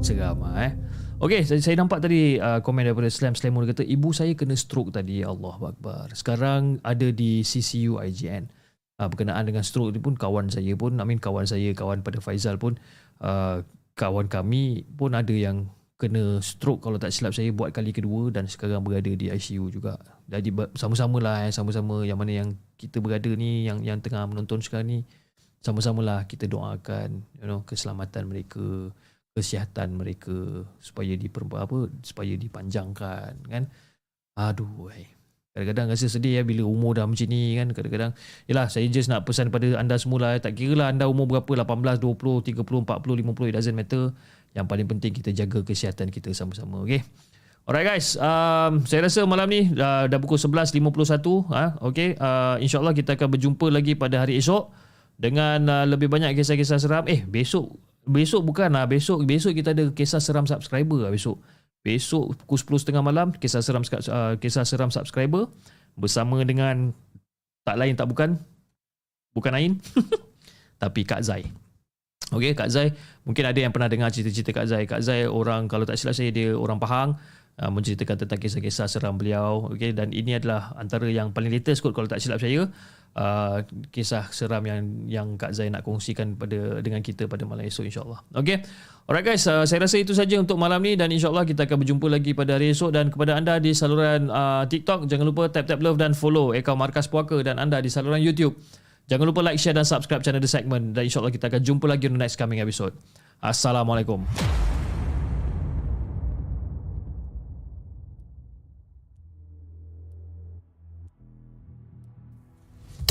seram ah eh. Okey, saya, saya nampak tadi uh, komen daripada Slam Slamon kata ibu saya kena stroke tadi. Ya Allah Akbar. Sekarang ada di CCU IGN. Uh, berkenaan dengan stroke ni pun kawan saya pun, I mean kawan saya, kawan pada Faizal pun uh, kawan kami pun ada yang kena stroke kalau tak silap saya buat kali kedua dan sekarang berada di ICU juga. Jadi sama-sama lah eh, sama-sama yang mana yang kita berada ni yang yang tengah menonton sekarang ni sama-samalah kita doakan you know keselamatan mereka kesihatan mereka supaya di apa supaya dipanjangkan kan? Aduh kadang-kadang rasa sedih ya bila umur dah macam ni kan? Kadang-kadang yalah saya just nak pesan pada anda semula tak kira lah anda umur berapa 18 20 30 40 50 it doesn't matter. Yang paling penting kita jaga kesihatan kita sama-sama okey? Alright guys, um, saya rasa malam ni uh, dah pukul 11.51 ha? Okay, uh, insyaAllah kita akan berjumpa lagi pada hari esok Dengan uh, lebih banyak kisah-kisah seram. Eh, besok Besok bukan lah. Besok besok kita ada Kisah seram subscriber lah besok. Besok pukul 10.30 malam Kisah seram uh, Kisah seram subscriber Bersama dengan Tak lain tak bukan Bukan Ain Tapi Kak Zai. Okay Kak Zai Mungkin ada yang pernah dengar cerita-cerita Kak Zai. Kak Zai orang Kalau tak silap saya Dia orang Pahang uh, Menceritakan tentang kisah-kisah seram beliau. Okay Dan ini adalah Antara yang paling latest kot Kalau tak silap saya uh, kisah seram yang yang Kak Zai nak kongsikan pada dengan kita pada malam esok insyaallah. Okey. Alright guys, uh, saya rasa itu saja untuk malam ni dan insyaallah kita akan berjumpa lagi pada hari esok dan kepada anda di saluran uh, TikTok jangan lupa tap tap love dan follow akaun Markas Puaka dan anda di saluran YouTube. Jangan lupa like, share dan subscribe channel The Segment dan insyaAllah kita akan jumpa lagi di next coming episode. Assalamualaikum.